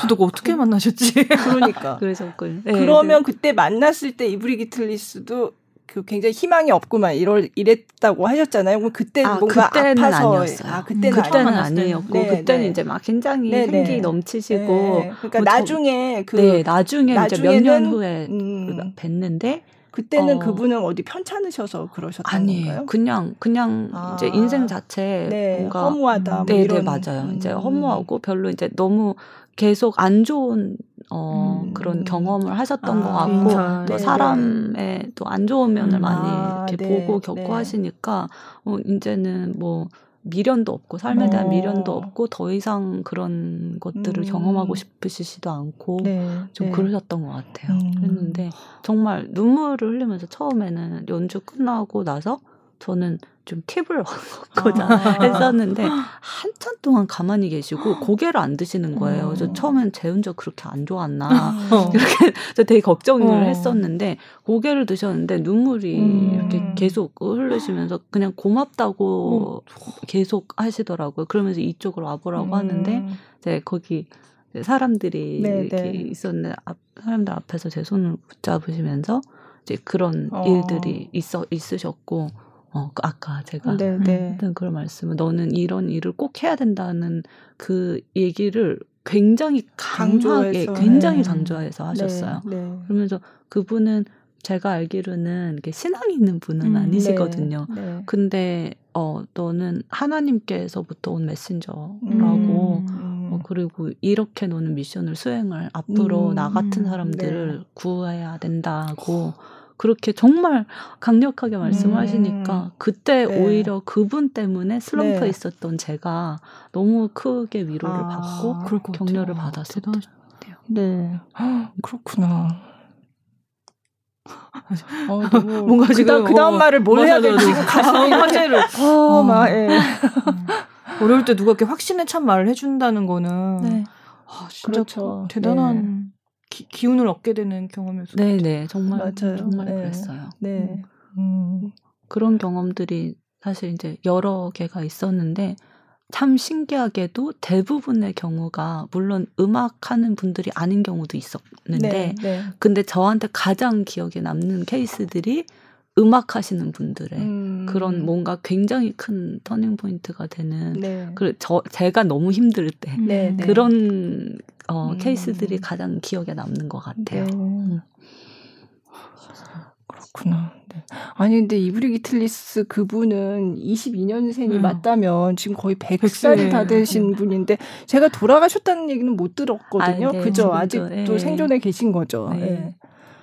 저도 그거 어떻게 만나셨지? 그러니까 그러셨군. 네, 그러면 그때 만났을 때 이브리 기틀리스도 그 굉장히 희망이 없구만 이럴 이랬다고 하셨잖아요. 그럼 그때 아, 뭔가 그때는 아파서 아니었어요. 아 그때는 음, 그때는. 아니었고 네, 그때는 네. 이제 막 굉장히 네, 네. 생기 넘치시고 네. 그러니까 뭐 저- 나중에 그 네 나중에 이제 몇년 후에 음, 뵀는데 그때는 어. 그분은 어디 편찮으셔서 그러셨던 아니에요. 건가요? 그냥 그냥 아. 이제 인생 자체 네, 뭔가 허무하다. 뭐 네, 네 이런. 맞아요. 이제 음. 허무하고 별로 이제 너무 계속 안 좋은 어 음. 그런 경험을 하셨던 아, 것 같고 인사. 또 네, 사람의 또 안 좋은 면을 음. 많이 아, 이렇게 네, 보고 겪고 네. 하시니까 어 이제는 뭐 미련도 없고 삶에 대한 어. 미련도 없고 더 이상 그런 것들을 음. 경험하고 싶으시지도 않고 네, 좀 네. 그러셨던 것 같아요. 음. 그랬는데 정말 눈물을 흘리면서 처음에는 연주 끝나고 나서 저는 좀 팁을 얻고자 아. 했었는데 한참 동안 가만히 계시고 고개를 안 드시는 거예요. 그래서 음. 처음엔 제 운전 그렇게 안 좋았나 어. 이렇게 저 되게 걱정을 어. 했었는데 고개를 드셨는데 눈물이 음. 이렇게 계속 흐르시면서 그냥 고맙다고 계속 하시더라고요. 그러면서 이쪽으로 와보라고 음. 하는데 이제 거기 사람들이 네, 이렇게 네. 있었는데 앞, 사람들 앞에서 제 손을 붙잡으시면서 이제 그런 어. 일들이 있어 있으셨고 어그 아까 제가 네, 네. 했던 그런 말씀은 너는 이런 일을 꼭 해야 된다는 그 얘기를 굉장히 강하게 강조해서. 굉장히 네. 강조해서 하셨어요. 네, 네. 그러면서 그분은 제가 알기로는 신앙이 있는 분은 음, 아니시거든요. 네, 네. 근데 어 너는 하나님께서부터 온 메신저라고 음, 어, 그리고 이렇게 너는 미션을 수행을 앞으로 음, 나 같은 음, 사람들을 네. 구해야 된다고 그렇게 정말 강력하게 말씀하시니까 음, 그때 네. 오히려 그분 때문에 슬럼프에 네. 있었던 제가 너무 크게 위로를 아, 받고 격려를. 받았어요. 네. 헉, 그렇구나. 어, 너무 뭔가 그 다음, 지금, 그 다음 어, 말을 뭘 해야 될지. 지금 가슴이 이렇게 화제를 어, 어. 막 예. 어려울 때 누가 이렇게 확신에 찬 말을 해준다는 거는 네. 아, 진짜 그렇죠. 그 대단한 기, 기운을 얻게 되는 경험이었어요. 네, 네, 정말 맞아요. 정말 네. 그랬어요. 네. 음. 그런 경험들이 사실 이제 여러 개가 있었는데 참 신기하게도 대부분의 경우가 물론 음악하는 분들이 아닌 경우도 있었는데 네, 네. 근데 저한테 가장 기억에 남는 케이스들이 음악 하시는 분들의 음. 그런 뭔가 굉장히 큰 터닝 포인트가 되는 네. 그저 제가 너무 힘들 때 네, 네. 그런 어 음. 케이스들이 가장 기억에 남는 것 같아요. 네. 음. 그렇구나. 네. 아니 근데 이브리 기 틀리스 그분은 22년생이 음. 맞다면 지금 거의 100살이 다. 되신 분인데 제가 돌아가셨다는 얘기는 못 들었거든요. 아, 네. 그죠? 아직도 네. 생존해 계신 거죠. 네. 네.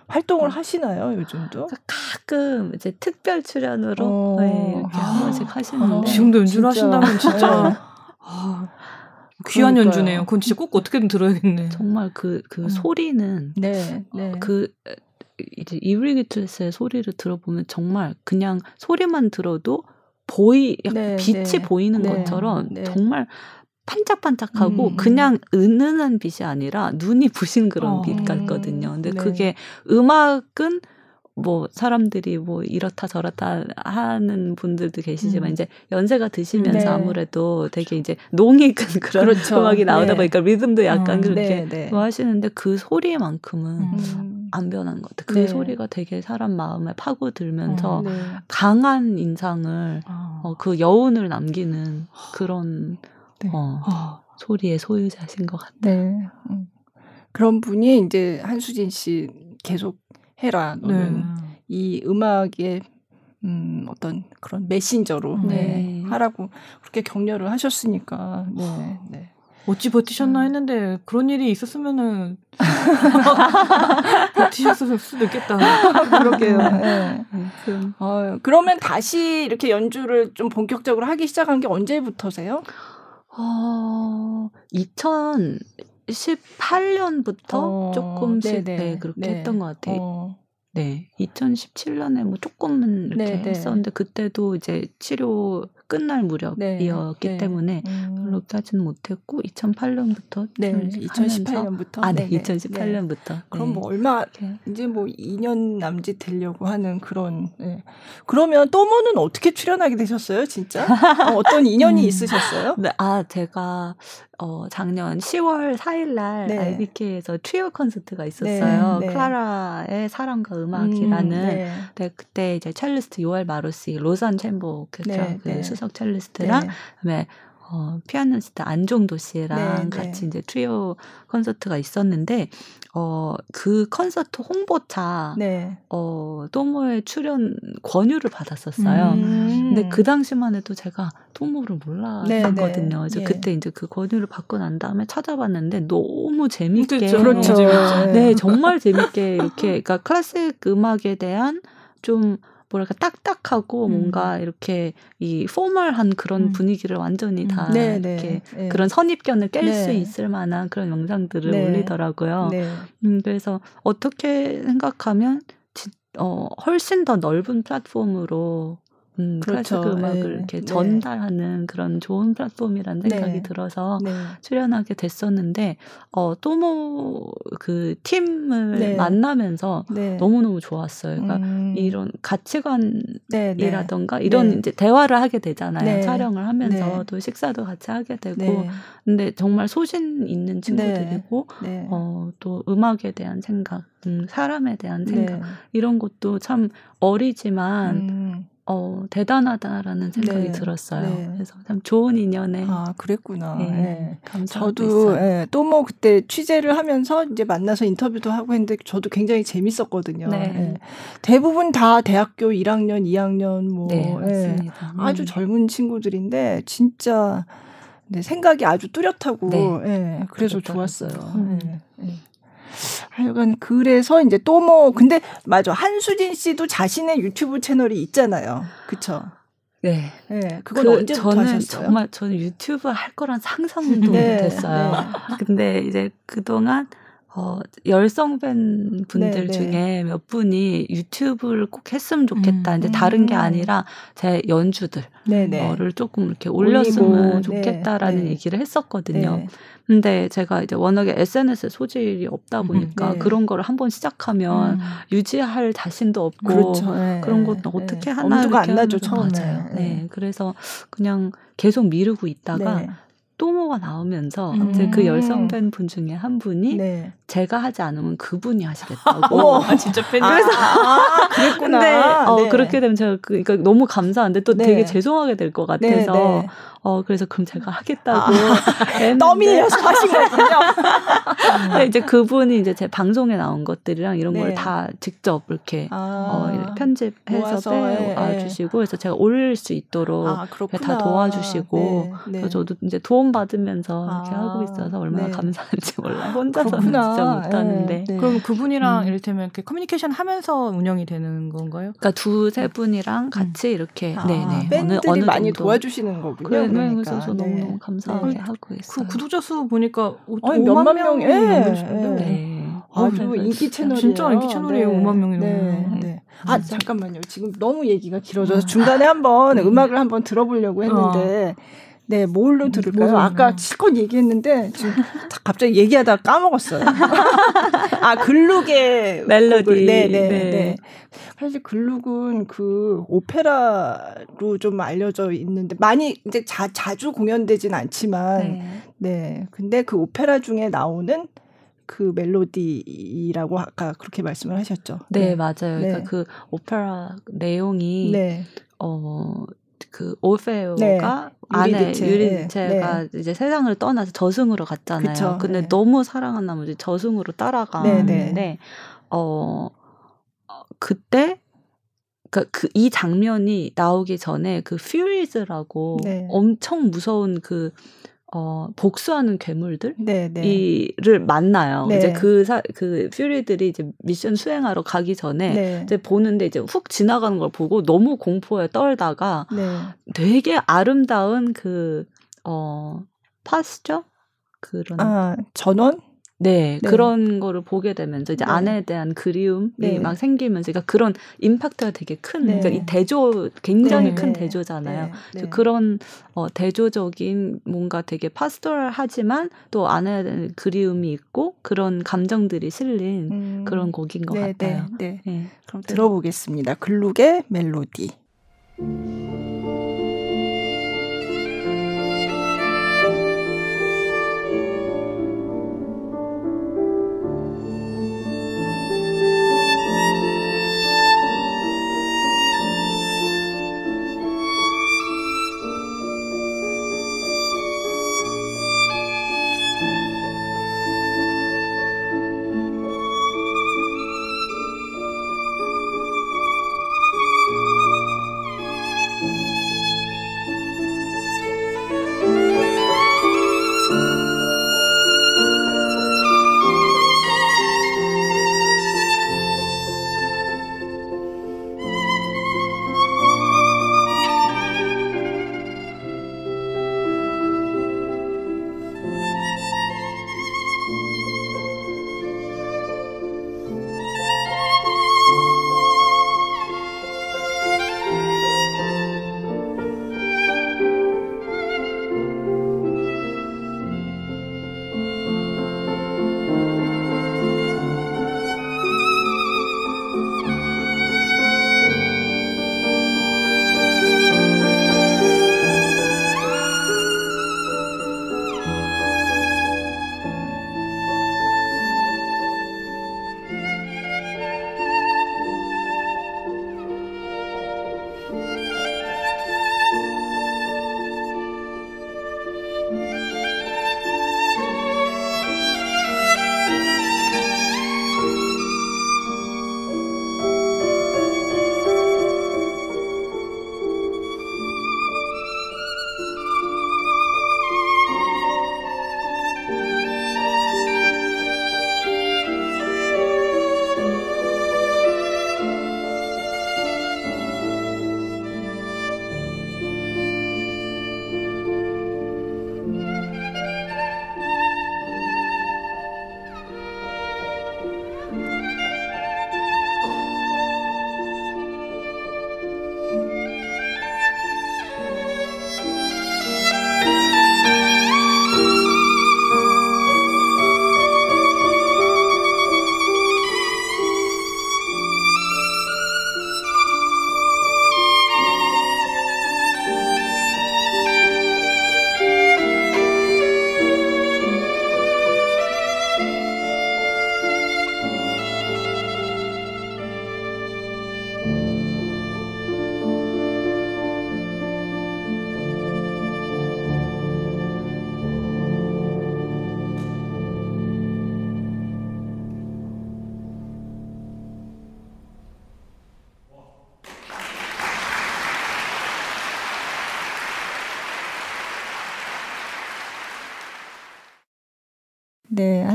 활동을 하시나요, 요즘도? 그러니까 가끔 이제 특별 출연으로 어. 네, 이렇게 한 번씩 하시는데 지금도 연주를 진짜. 하신다면 진짜 네. 아, 귀한 그러니까요. 연주네요. 그건 진짜 꼭 어떻게든 들어야겠네. 정말 그 그 음. 소리는 네, 네. 그 이제 이브리기틀스의 소리를 들어보면 정말 그냥 소리만 들어도 보이 약간 네, 빛이 네. 보이는 네, 것처럼 네. 정말 반짝반짝하고 음. 그냥 은은한 빛이 아니라 눈이 부신 그런 어. 빛 같거든요. 근데 네. 그게 음악은 뭐 사람들이 뭐 이렇다 저렇다 하는 분들도 계시지만 음. 이제 연세가 드시면서 네. 아무래도 되게 이제 농이 익은 그런 그렇죠. 음악이 나오다 네. 보니까 리듬도 약간 음. 그렇게 네, 네. 뭐 하시는데 그 소리만큼은 음. 안 변한 것 같아요. 그 네. 소리가 되게 사람 마음에 파고들면서 어, 네. 강한 인상을 어. 어, 그 여운을 남기는 그런 어, 어, 소리의 소유자신 것 같아요. 네. 음. 그런 분이 이제 한수진 씨 계속 해라. 너는 네. 이 음악의 음, 어떤 그런 메신저로 네. 네. 하라고 그렇게 격려를 하셨으니까. 네. 네. 어찌 버티셨나 음. 했는데 그런 일이 있었으면은 버티셨을 수도 있겠다. 그러게요. 네. 어, 그러면 다시 이렇게 연주를 좀 본격적으로 하기 시작한 게 언제부터세요? 어, 2000 18년부터 어, 조금씩 네, 그렇게 네. 했던 것 같아요. 어. 네, 2017년에 뭐 조금은 이렇게 네, 네, 했었는데 그때도 이제 치료 끝날 무렵이었기 네, 네. 때문에 음. 별로 따지는 못했고 2008년부터 네, 2018년부터 아, 네, 2018년부터. 그럼 뭐 얼마 이제 뭐 2년 남짓 되려고 하는 그런. 네. 그러면 또모는 어떻게 출연하게 되셨어요, 진짜? 어, 떤 인연이 음. 있으셨어요? 네, 아 제가 어, 작년 10월 4일 날 네. IBK에서 트리오 콘서트가 있었어요. 네, 네. 클라라의 사랑과 음악이라는. 음, 네. 네. 그때 이제 첼리스트 요엘 마로시, 로잔 챔버 오케스트라 네, 그 네. 수석 첼리스트랑 그다음에 어, 피아니스트 안종도 씨랑 같이 이제 트리오 콘서트가 있었는데 어, 그 콘서트 홍보차, 네. 어, 또모의 출연 권유를 받았었어요. 음. 근데 그 당시만 해도 제가 또모를 몰랐거든요. 네, 네. 그래서 네. 그때 이제 그 권유를 받고 난 다음에 찾아봤는데 너무 재밌게. 그렇죠. 그렇죠. 네, 정말 재밌게 이렇게, 그러니까 클래식 음악에 대한 좀 뭐랄까 딱딱하고 음. 뭔가 이렇게 이 포멀한 그런 음. 분위기를 완전히 다 음. 네, 네, 이렇게 네. 그런 선입견을 깰수 네. 있을 만한 그런 영상들을 네. 올리더라고요. 네. 음, 그래서 어떻게 생각하면 어, 훨씬 더 넓은 플랫폼으로 음, 그렇죠. 클래식 음악을 네. 이렇게 네. 전달하는 그런 좋은 플랫폼이라는 생각이 네. 들어서 네. 출연하게 됐었는데 어, 또모 그 팀을 네. 만나면서 네. 너무너무 좋았어요. 그러니까 음. 이런 가치관이라던가 이런 이제 대화를 하게 되잖아요. 촬영을 하면서 또 식사도 같이 하게 되고 근데 정말 소신 있는 친구들이고 어, 또 음악에 대한 생각, 음, 사람에 대한 생각 이런 것도 참 어리지만 음. 어, 대단하다라는 생각이 네, 들었어요. 네. 그래서 참 좋은 인연에. 아, 그랬구나. 네, 네. 저도 예, 또뭐 그때 취재를 하면서 이제 만나서 인터뷰도 하고 했는데 저도 굉장히 재밌었거든요. 네. 예. 대부분 다 대학교 1학년, 2학년 뭐 네, 예. 아주 음. 젊은 친구들인데 진짜 네, 생각이 아주 뚜렷하고 네. 예, 그래서 좋았어요. 음. 예. 하여간 그래서 이제 또 뭐 근데 맞아 한수진 씨도 자신의 유튜브 채널이 있잖아요. 그쵸? 네. 네. 그건 그, 언제부터 저는 하셨어요? 정말 저는 유튜브 할 거란 상상도 네, 못했어요. 네. 근데 이제 그동안 어, 열성팬 분들 네, 네. 중에 몇 분이 유튜브를 꼭 했으면 좋겠다. 음, 이제 다른 게 음. 아니라 제 연주들 네, 네. 를 조금 이렇게 올렸으면 올리고, 좋겠다라는 네, 얘기를 했었거든요. 근데 제가 이제 워낙에 SNS 소질이 없다 보니까 네. 그런 거를 한번 시작하면 음. 유지할 자신도 없고 그렇죠. 네. 그런 것도 네. 어떻게 하나 엄두가 안 나죠 처음에. 맞아요. 네. 네. 그래서 그냥 계속 미루고 있다가 네. 또모가 나오면서 음. 그 열성 팬분 중에 한 분이 네. 제가 하지 않으면 그분이 하시겠다고. 아, 진짜 팬. 그래서 아, 그랬구나. 근데 어, 네. 그렇게 되면 제가 그, 그러니까 너무 감사한데 또 네. 되게 죄송하게 될 것 같아서 네, 네. 어, 그래서 그럼 제가 하겠다고. 아, 떠밀려서 하신 거군요. 네, 이제 그분이 이제 제 방송에 나온 것들이랑 이런 네. 걸다 직접 이렇게 아, 어, 편집해서 빼와주시고, 그래서 제가 올릴 수 있도록 아, 다 도와주시고, 네, 네. 그래서 저도 이제 도움 받으면서 이렇게 아, 하고 있어서 얼마나 네. 감사한지 몰라요. 혼자서는 진짜 못하는데. 네. 그럼 그분이랑 음. 이를테면 이렇게 커뮤니케이션 하면서 운영이 되는 건가요? 그러니까 두세 분이랑 같이 음. 이렇게, 아, 네네. 밴들이 어느, 어느 많이 도와주시는 거군요. 네, 그러니까. 그래서 네. 너무 감사하게 네. 하고 있어요. 그 구독자 수 보니까 아니, 몇만 명이 넘으시는데. 네. 아주 네. 인기 채널이에요. 진짜 인기 채널이에요. 네. 5만 명이 네. 넘는. 네. 아 잠깐만요. 지금 너무 얘기가 길어져서 중간에 한번 음. 음악을 한번 들어보려고 했는데 어. 네, 뭘로 들을까요? 아까 실컷 얘기했는데 지금 갑자기 얘기하다 까먹었어요. 아, 글룩의 멜로디. 네, 네, 네, 네. 사실 글룩은 그 오페라로 좀 알려져 있는데 많이 이제 자, 자주 공연되진 않지만 네. 네. 근데 그 오페라 중에 나오는 그 멜로디라고 아까 그렇게 말씀을 하셨죠. 네, 네. 맞아요. 그러니까 네. 그 오페라 내용이 네. 어 그 오페오가 네. 아내 유리체가 네. 이제 세상을 떠나서 저승으로 갔잖아요. 그쵸. 근데 네. 너무 사랑한 나머지 저승으로 따라가는데 네, 네. 어, 어 그때 그이 그 장면이 나오기 전에 그 퓨리즈라고 네. 엄청 무서운 그 어, 복수하는 괴물들 네, 네. 이를 만나요. 네. 이제 그, 사, 그 퓨리들이 이제 미션 수행하러 가기 전에 네. 이제 보는데 이제 훅 지나가는 걸 보고 너무 공포에 떨다가 네. 되게 아름다운 그, 어, 파스죠? 그런. 아, 전원? 네, 네, 그런 거를 보게 되면서 이제 네. 아내에 대한 그리움이 네. 막 생기면서 그러니까 그런 임팩트가 되게 큰 네. 그러니까 이 대조 굉장히 네. 큰 대조잖아요. 네. 그런 어 대조적인 뭔가 되게 파스토럴하지만 또 아내에 대한 그리움이 있고 그런 감정들이 실린 음. 그런 곡인 것 같아요. 네. 그럼 들어보겠습니다. 글룩의 멜로디.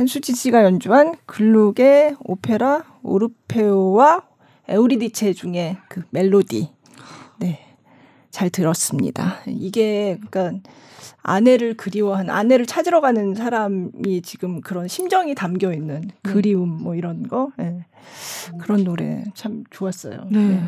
한수진 씨가 연주한 글룩의 오페라 오르페오와 에우리디체 중에 그 멜로디. 네. 잘 들었습니다. 이게 그러니까 아내를 그리워한 아내를 찾으러 가는 사람이 지금 그런 심정이 담겨 있는 네. 그리움 뭐 이런 거 네. 그런 노래 참 좋았어요. 네. 네.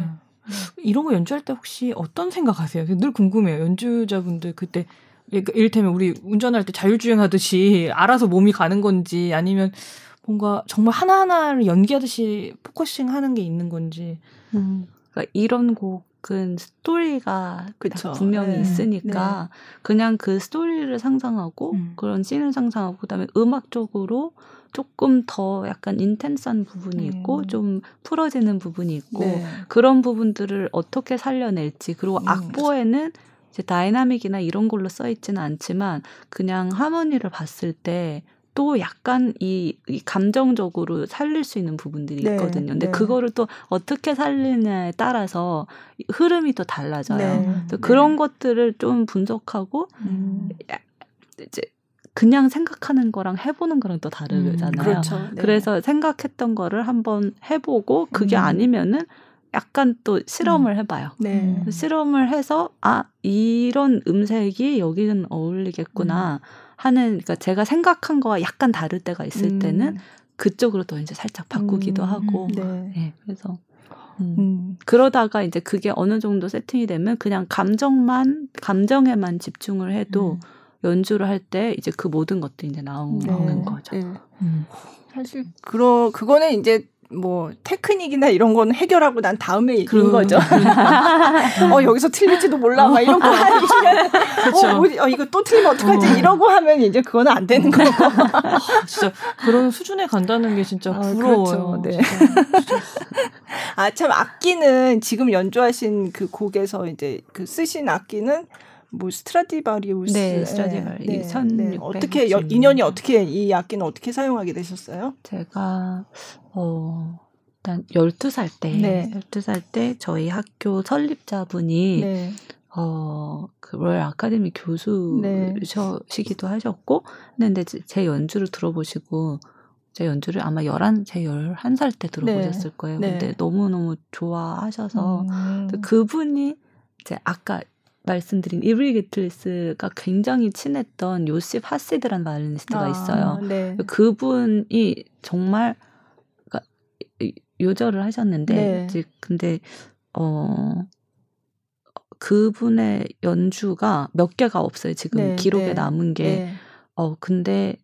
이런 거 연주할 때 혹시 어떤 생각하세요? 늘 궁금해요. 연주자분들 그때 이를테면 우리 운전할 때 자율주행하듯이 알아서 몸이 가는 건지 아니면 뭔가 정말 하나하나를 연기하듯이 focusing 하는 게 있는 건지. 음. 그러니까 이런 곡은 스토리가 그쵸. 분명히 네. 있으니까 네. 그냥 그 스토리를 상상하고 음. 그런 씬을 상상하고 그다음에 음악적으로 조금 더 약간 intense한 부분이 있고 음. 좀 풀어지는 부분이 있고 네. 그런 부분들을 어떻게 살려낼지 그리고 음. 악보에는 이제 dynamic이나 이런 걸로 써 있지는 않지만 그냥 하모니를 봤을 때 또 약간 이, 이, 감정적으로 살릴 수 있는 부분들이 네, 있거든요. 근데 네. 그거를 또 어떻게 살리냐에 따라서 흐름이 또 달라져요. 네, 네. 그런 것들을 좀 분석하고 음. 이제 그냥 생각하는 거랑 해보는 거랑 또 다르잖아요. 음, 그렇죠. 네. 그래서 생각했던 거를 한번 해보고 그게 음. 아니면은 약간 또 실험을 음. 해봐요. 네. 실험을 해서 아 이런 음색이 여기는 어울리겠구나. 음. 하는 그러니까 제가 생각한 거와 약간 다를 때가 있을 음. 때는 그쪽으로 또 이제 살짝 바꾸기도 음. 하고 네. 네. 그래서 음. 음. 그러다가 이제 그게 어느 정도 세팅이 되면 그냥 감정만 감정에만 집중을 해도 음. 연주를 할 때 이제 그 모든 것도 이제 나오는 네. 거죠. 네. 음. 사실 그러 그거는 이제 뭐 테크닉이나 이런 거는 해결하고 난 다음에 얘기인 그, 거죠. 어 여기서 틀릴지도 몰라 막 이런 거 하기 어, 어, 이거 또 틀리면 어떡하지 어. 이러고 하면 이제 그거는 안 되는 거고. 아, 진짜 그런 수준에 간다는 게 진짜 아, 부러워요. 그렇죠. 네. 아참 악기는 지금 연주하신 그 곡에서 이제 그 쓰신 악기는 뭐 스트라디바리우스 네, 스트라디바리 네, 네. 어떻게 여, 인연이 어떻게 이 악기는 어떻게 사용하게 되셨어요? 제가 어 일단 12살 때 네. 12살 때 저희 학교 설립자분이 네. 어, 그 로열 아카데미 교수시기도 네. 하셨고, 근데 제 연주를 들어보시고, 제 연주를 아마 11, 제 11살 때 들어보셨을 네. 거예요. 네. 근데 너무너무 좋아하셔서, 음. 그분이 이제 아까 말씀드린 이브리 기틀리스가 굉장히 친했던 요시 하시드라는 바이올리니스트가 아, 있어요. 네. 그분이 정말 그러니까 요절을 하셨는데 네. 이제 근데 어 그분의 연주가 몇 개가 없어요. 지금 네, 기록에 네. 남은 게. 네. 어 근데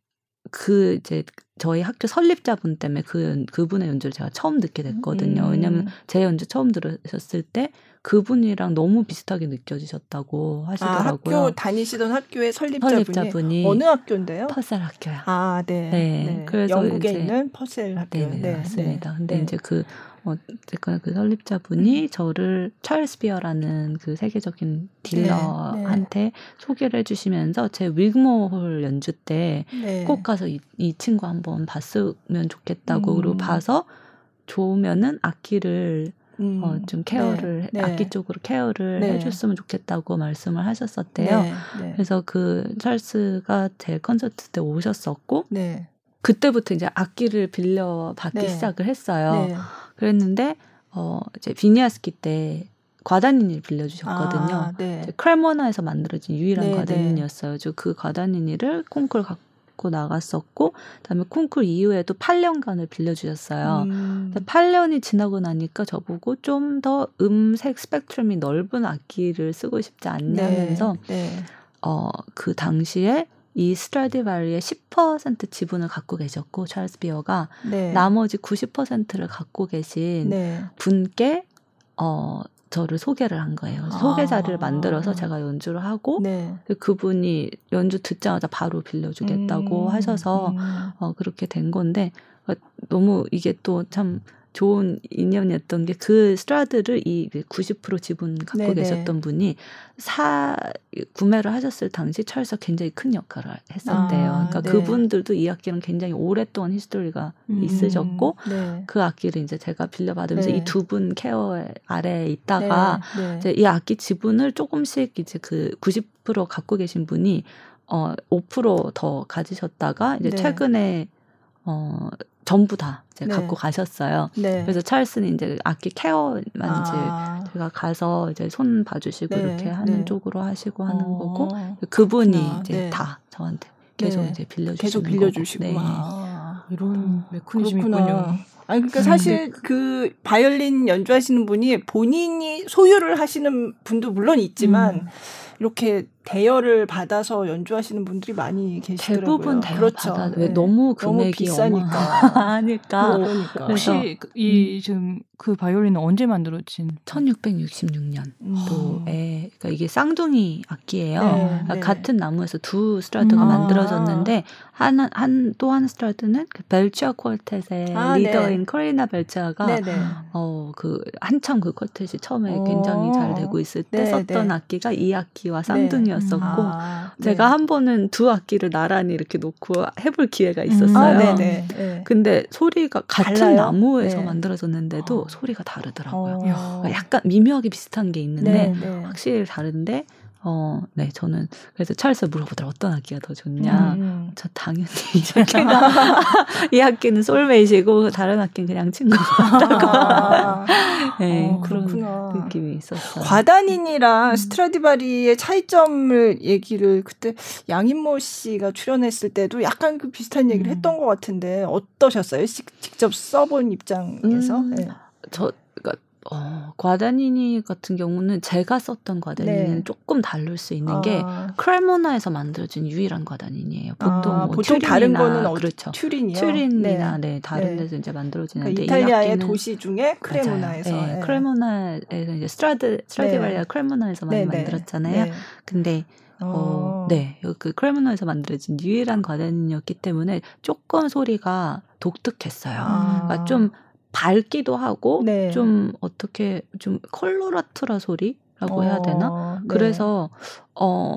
그 이제 저희 학교 설립자분 때문에 그 그분의 연주를 제가 처음 듣게 됐거든요. 음. 왜냐하면 제 연주 처음 들으셨을 때 그분이랑 너무 비슷하게 느껴지셨다고 하시더라고요. 아, 학교 다니시던 학교의 설립자분이, 설립자분이 어느 학교인데요? 퍼셀 학교요. 아, 네. 네. 네. 그래서 영국에 이제, 있는 퍼셀 학교. 네, 네, 맞습니다. 근데 이제 그 어쨌거나 그 설립자분이 음. 저를 찰스 비어라는 그 세계적인 딜러한테 네, 네. 소개를 해주시면서 제 윅모홀 연주 때꼭 네. 가서 이, 이, 친구 한번 봤으면 좋겠다고 음. 그리고 봐서 좋으면은 악기를 음. 어, 좀 케어를 네, 네. 악기 쪽으로 케어를 네. 해줬으면 좋겠다고 말씀을 하셨었대요. 네, 네. 그래서 그 찰스가 제 콘서트 때 오셨었고 그때부터 이제 악기를 빌려 받기 시작을 했어요. 그랬는데 어 이제 비니아스키 때 과다니니를 빌려주셨거든요. 아, 네. 크레모나에서 만들어진 유일한 네, 과다니니였어요. 네. 그 과다니니를 콩쿨 갖고 나갔었고, 그다음에 콩쿨 이후에도 8년간을 빌려주셨어요. 음. 8년이 지나고 나니까 저보고 좀 더 음색 스펙트럼이 넓은 악기를 쓰고 싶지 않냐면서 네, 네. 어그 당시에 이 스트라디바리의 10% 지분을 갖고 계셨고 찰스 비어가 네. 나머지 90%를 갖고 계신 네. 분께 어 저를 소개를 한 거예요. 아. 소개자를 만들어서 제가 연주를 하고 네. 그분이 연주 듣자마자 바로 빌려주겠다고 음. 하셔서 음. 어 그렇게 된 건데 어, 너무 이게 또 참 좋은 인연이었던 게 그 스트라드를 이 90% 지분 갖고 네네. 계셨던 분이 사 구매를 하셨을 당시 철서 굉장히 큰 역할을 했었대요. 아, 그러니까 네. 그분들도 이 악기는 굉장히 오랫동안 히스토리가 음, 있으셨고 네. 그 악기를 이제 제가 빌려받으면서 네. 이두 분 케어 아래에 있다가 네, 네. 이제 이 악기 지분을 조금씩 이제 그 90% 갖고 계신 분이 어5%더 가지셨다가 이제 네. 최근에 어 전부 다 이제 네. 갖고 가셨어요. 네. 그래서 찰스는 이제 악기 케어만 아. 이제 제가 가서 이제 손 봐주시고 네. 이렇게 하는 네. 쪽으로 하시고 하는 어. 거고 그분이 그렇구나. 이제 네. 다 저한테 계속 네. 이제 빌려주시고 계속 빌려주시고 네. 아, 이런 메커니즘이 있군요. 아니 그러니까 사실 그 바이올린 연주하시는 분이 본인이 소유를 하시는 분도 물론 있지만 음. 이렇게 대여를 받아서 연주하시는 분들이 많이 계시더라고요. 대부분 대여 그렇죠. 받아 왜 너무 금액이 너무 비싸니까. 하니까 그러니까. 혹시 그이 지금 그 바이올린은 언제 만들어진? 1666년 음. 도에 그러니까 이게 쌍둥이 악기예요. 네, 그러니까 네. 같은 나무에서 두 스트라드가 음. 만들어졌는데 하나 한또 한 스트라드는 그 벨치아 quartet의 아, 리더인 네. 커리나 벨치아가 네네. 어그 한참 그 quartet이 처음에 어. 굉장히 잘 되고 있을 때 네, 썼던 네. 악기가 이 악기와 쌍둥이 였었고 아, 네. 제가 한 번은 두 악기를 나란히 이렇게 놓고 해볼 기회가 음. 있었어요. 아, 네네. 네. 근데 소리가 같은 달라요? 나무에서 네. 만들어졌는데도 어. 소리가 다르더라고요. 어. 그러니까 약간 미묘하게 비슷한 게 있는데 네, 네. 확실히 다른데 어, 네, 저는 그래서 찰스 물어보더라 어떤 악기가 더 좋냐. 음. 저 당연히 이 악기가 이 악기는 솔메이시고 다른 악기는 그냥 친구가 아, 네, 어, 그런 그렇구나. 느낌이 있었어요. 과단인이랑 스트라디바리의 차이점을 얘기를 그때 양인모 씨가 출연했을 때도 약간 그 비슷한 얘기를 음. 했던 것 같은데 어떠셨어요? 시- 직접 써본 입장에서? 음. 네. 저 그러니까 어, 과다니니 같은 경우는 제가 썼던 과다니는 네. 조금 다를 수 있는 게 아, 크레모나에서 만들어진 유일한 과다닌이에요. 보통 아, 뭐 보통 다른 튜린이나 거는 어, 그렇죠. 튜린이요. 튜린이나 네. 네, 다른 네. 데서 이제 만들어지는데 그러니까 이 이탈리아의 도시 중에 크레모나에서. 네, 네. 크레모나에서 이제 스트라드 스트라디바리가 크레모나에서 많이 네, 네. 만들었잖아요. 네. 근데 어, 어. 네, 그 크레모나에서 만들어진 유일한 과다닌이었기 때문에 조금 소리가 독특했어요. 아. 그러니까 좀 밝기도 하고 네. 좀 어떻게 좀 컬러라트라 소리라고 해야 되나? 어, 네. 그래서 어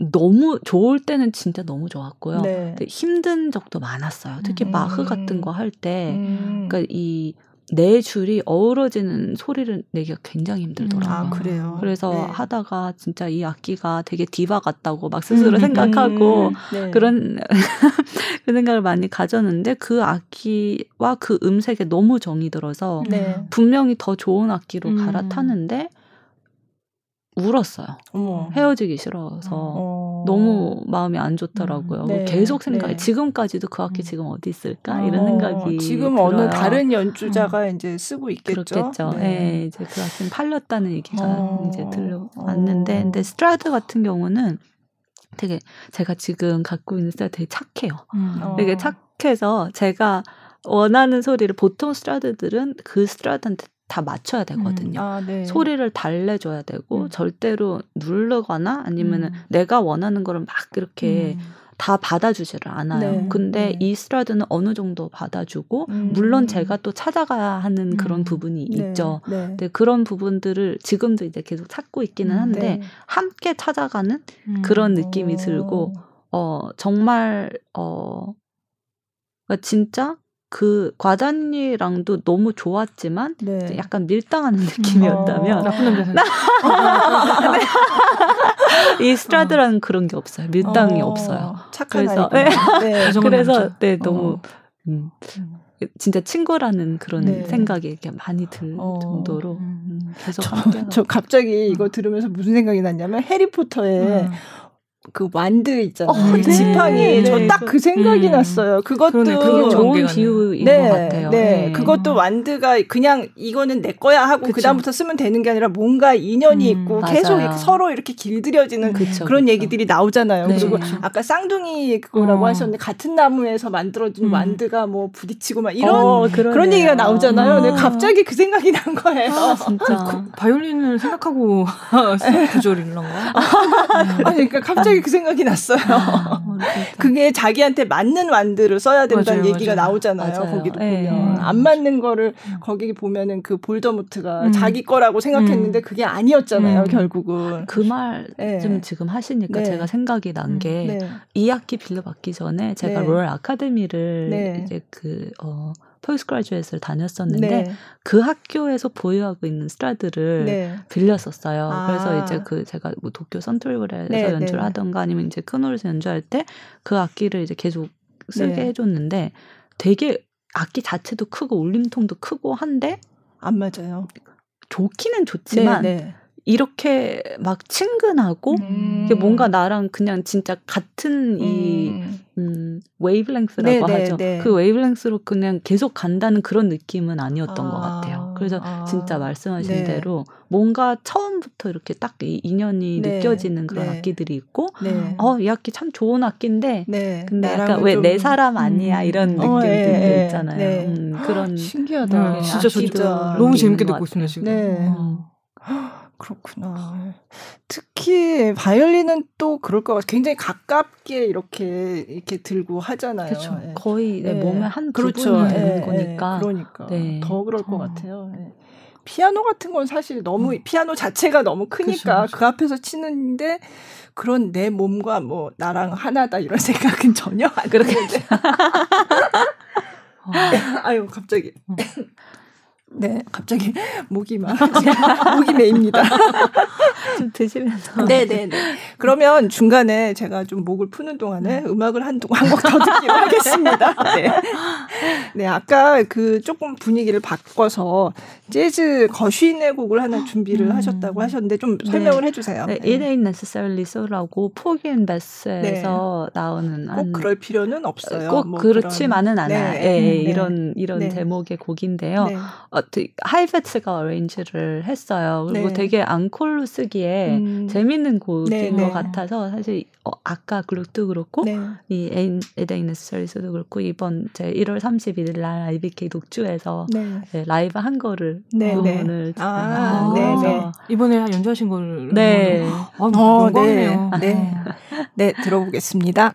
너무 좋을 때는 진짜 너무 좋았고요. 네. 근데 힘든 적도 많았어요. 특히 음. 마흐 같은 거 할 때, 음. 그러니까 이 네 줄이 어우러지는 소리를 내기가 굉장히 힘들더라고요. 아 그래요. 그래서 네. 하다가 진짜 이 악기가 되게 디바 같다고 막 스스로 음, 생각하고 음, 네. 그런 그 생각을 많이 가졌는데 그 악기와 그 음색에 너무 정이 들어서 네. 분명히 더 좋은 악기로 음. 갈아타는데 울었어요. 어머. 헤어지기 싫어서 어. 너무 마음이 안 좋더라고요. 음, 네, 계속 생각이 네. 지금까지도 그 악기 음. 지금 어디 있을까 어, 이런 생각이 지금 들어요. 어느 다른 연주자가 이제 쓰고 있겠죠. 그렇겠죠. 예, 이제 그 악기는 팔렸다는 얘기가 어, 이제 들려왔는데, 어. 근데 스트라드 같은 경우는 되게 제가 지금 갖고 있는 스트라드 되게 착해요. 음. 어. 되게 착해서 제가 원하는 소리를 보통 스트라드들은 그 스트라드한테 다 맞춰야 되거든요. 아, 네. 소리를 달래줘야 되고 음. 절대로 누르거나 아니면은 음. 내가 원하는 거를 막 이렇게 음. 다 받아주지를 않아요. 네, 근데 네. 이 스트라드는 어느 정도 받아주고 음. 물론 제가 또 찾아가야 하는 그런 음. 부분이 네, 있죠. 네. 근데 그런 부분들을 지금도 이제 계속 찾고 있기는 음, 한데 네. 함께 찾아가는 음. 그런 느낌이 어. 들고 어 정말 어 그러니까 진짜 그 과단이랑도 너무 좋았지만 네. 약간 밀당하는 느낌이었다면 어. 나쁜 남자 생 이 스트라드라는 그런 게 없어요. 밀당이 어, 없어요. 착한 그래서- 아이구나. 네. 애정은 그래서. 네 너무 어. 음, 진짜 친구라는 그런 네. 생각이 이렇게 많이 들 어. 정도로 음. 음, 계속 저, 저 갑자기 이거 들으면서 무슨 생각이 났냐면 해리포터에 음. 그 완드 있잖아요. 어, 그 네. 지팡이 네, 저딱 그 생각이 음. 났어요. 그것도 그러네, 좋은 비유인 네, 것 같아요. 네, 그것도 완드가 그냥 이거는 내 거야 하고 그쵸. 그 다음부터 쓰면 되는 게 아니라 뭔가 인연이 음, 있고 맞아요. 계속 이렇게 서로 이렇게 길들여지는 그쵸, 그런 그쵸. 얘기들이 나오잖아요. 네. 그리고. 아까 쌍둥이 그거라고 어. 하셨는데 같은 나무에서 만들어진 음. 완드가 뭐 부딪히고 막 이런 어, 그런. 얘기가 나오잖아요. 근데 음. 갑자기 그 생각이 난 거예요. 아, 진짜 그 바이올린을 생각하고 구조를 이런 거야? 아니, 그러니까 갑자기 그 생각이 났어요. 어, 진짜. 그게 자기한테 맞는 wand를 써야 된다는 맞아요, 얘기가 맞아요. 나오잖아요. 맞아요. 거기도 예. 보면 안 맞는 거를 음. 거기 보면은 그 볼드모트가 음. 자기 거라고 생각했는데 그게 아니었잖아요. 음. 결국은. 그 말좀 네. 지금 하시니까 네. 제가 생각이 난게 네. 이 악기 빌려 받기 전에 제가 네. 로열 아카데미를 네. 이제 그 어, postgraduate를 다녔었는데 네. 그 학교에서 보유하고 있는 스트라드를 네. 빌렸었어요. 아. 그래서 이제 그 제가 뭐 도쿄 산토리홀에서 네, 연주를 네. 하던가 아니면 이제 큰 홀에서 연주할 때 그 악기를 이제 계속 쓰게 네. 해줬는데 되게 악기 자체도 크고 울림통도 크고 한데 안 맞아요. 좋기는 좋지만 네, 네. 이렇게 막 친근하고 음. 뭔가 나랑 그냥 진짜 같은 이 음, 음 wavelength라고 네, 하죠. 네, 네. 그 wavelength로 그냥 계속 간다는 그런 느낌은 아니었던 아, 것 같아요. 그래서 아, 진짜 말씀하신 네. 대로 뭔가 처음부터 이렇게 딱 이 인연이 네, 느껴지는 그런 네. 악기들이 있고 어, 이 악기 참 좋은 악기인데 근데 약간 왜 내 사람 아니야 음. 이런 어, 느낌들도 예, 예. 있잖아요. 음, 그런 신기하다. 음, 진짜 진짜 너무 재밌게 듣고 있습니다 지금. 네. 어. 그렇구나. 특히 바이올린은 또 그럴 것 같아요. 굉장히 가깝게 이렇게 이렇게 들고 하잖아요. 그렇죠. 네. 거의 네. 몸의 한 그렇죠. 부분이 되는 네. 거니까. 그러니까 네. 더 그럴 것 어. 같아요. 네. 피아노 같은 건 사실 너무 음. 피아노 자체가 너무 크니까 그쵸. 그 앞에서 치는데 그런 내 몸과 뭐 나랑 하나다 이런 생각은 전혀 안. 어. 아유 갑자기. 어. 네, 갑자기 목이 막 목이 메입니다. 좀 드시면서. 네, 네, 네. 그러면 중간에 제가 좀 목을 푸는 동안에 네. 음악을 한곡더 듣기로 하겠습니다. 네. 네, 아까 그 조금 분위기를 바꿔서 재즈 거쉬인의 곡을 하나 준비를 음. 하셨다고 하셨는데 좀 네. 설명을 해주세요. 네, It Ain't Necessarily So라고 포기 앤 베스에서 네. 나오는 꼭 한, 그럴 필요는 없어요. 꼭 뭐 그렇지만은 그런, 않아요. 네. 예, 네. 이런 이런 제목의 곡인데요. 어, 하이페츠가 arrange를 했어요. 그리고 네. 되게 앙콜로 쓰기에 음. 재밌는 곡인 네, 것 네. 같아서 사실 어, 아까 글룩도 그렇고 네. It Ain't Necessarily So도 그렇고 이번 제 1월 31일 날 IBK 독주에서 네. 네, 라이브 한 거를 네, 부분을 아, 네, 네. 이번에 연주하신 걸 네. 아, 어, 네. 네. 네, 들어보겠습니다.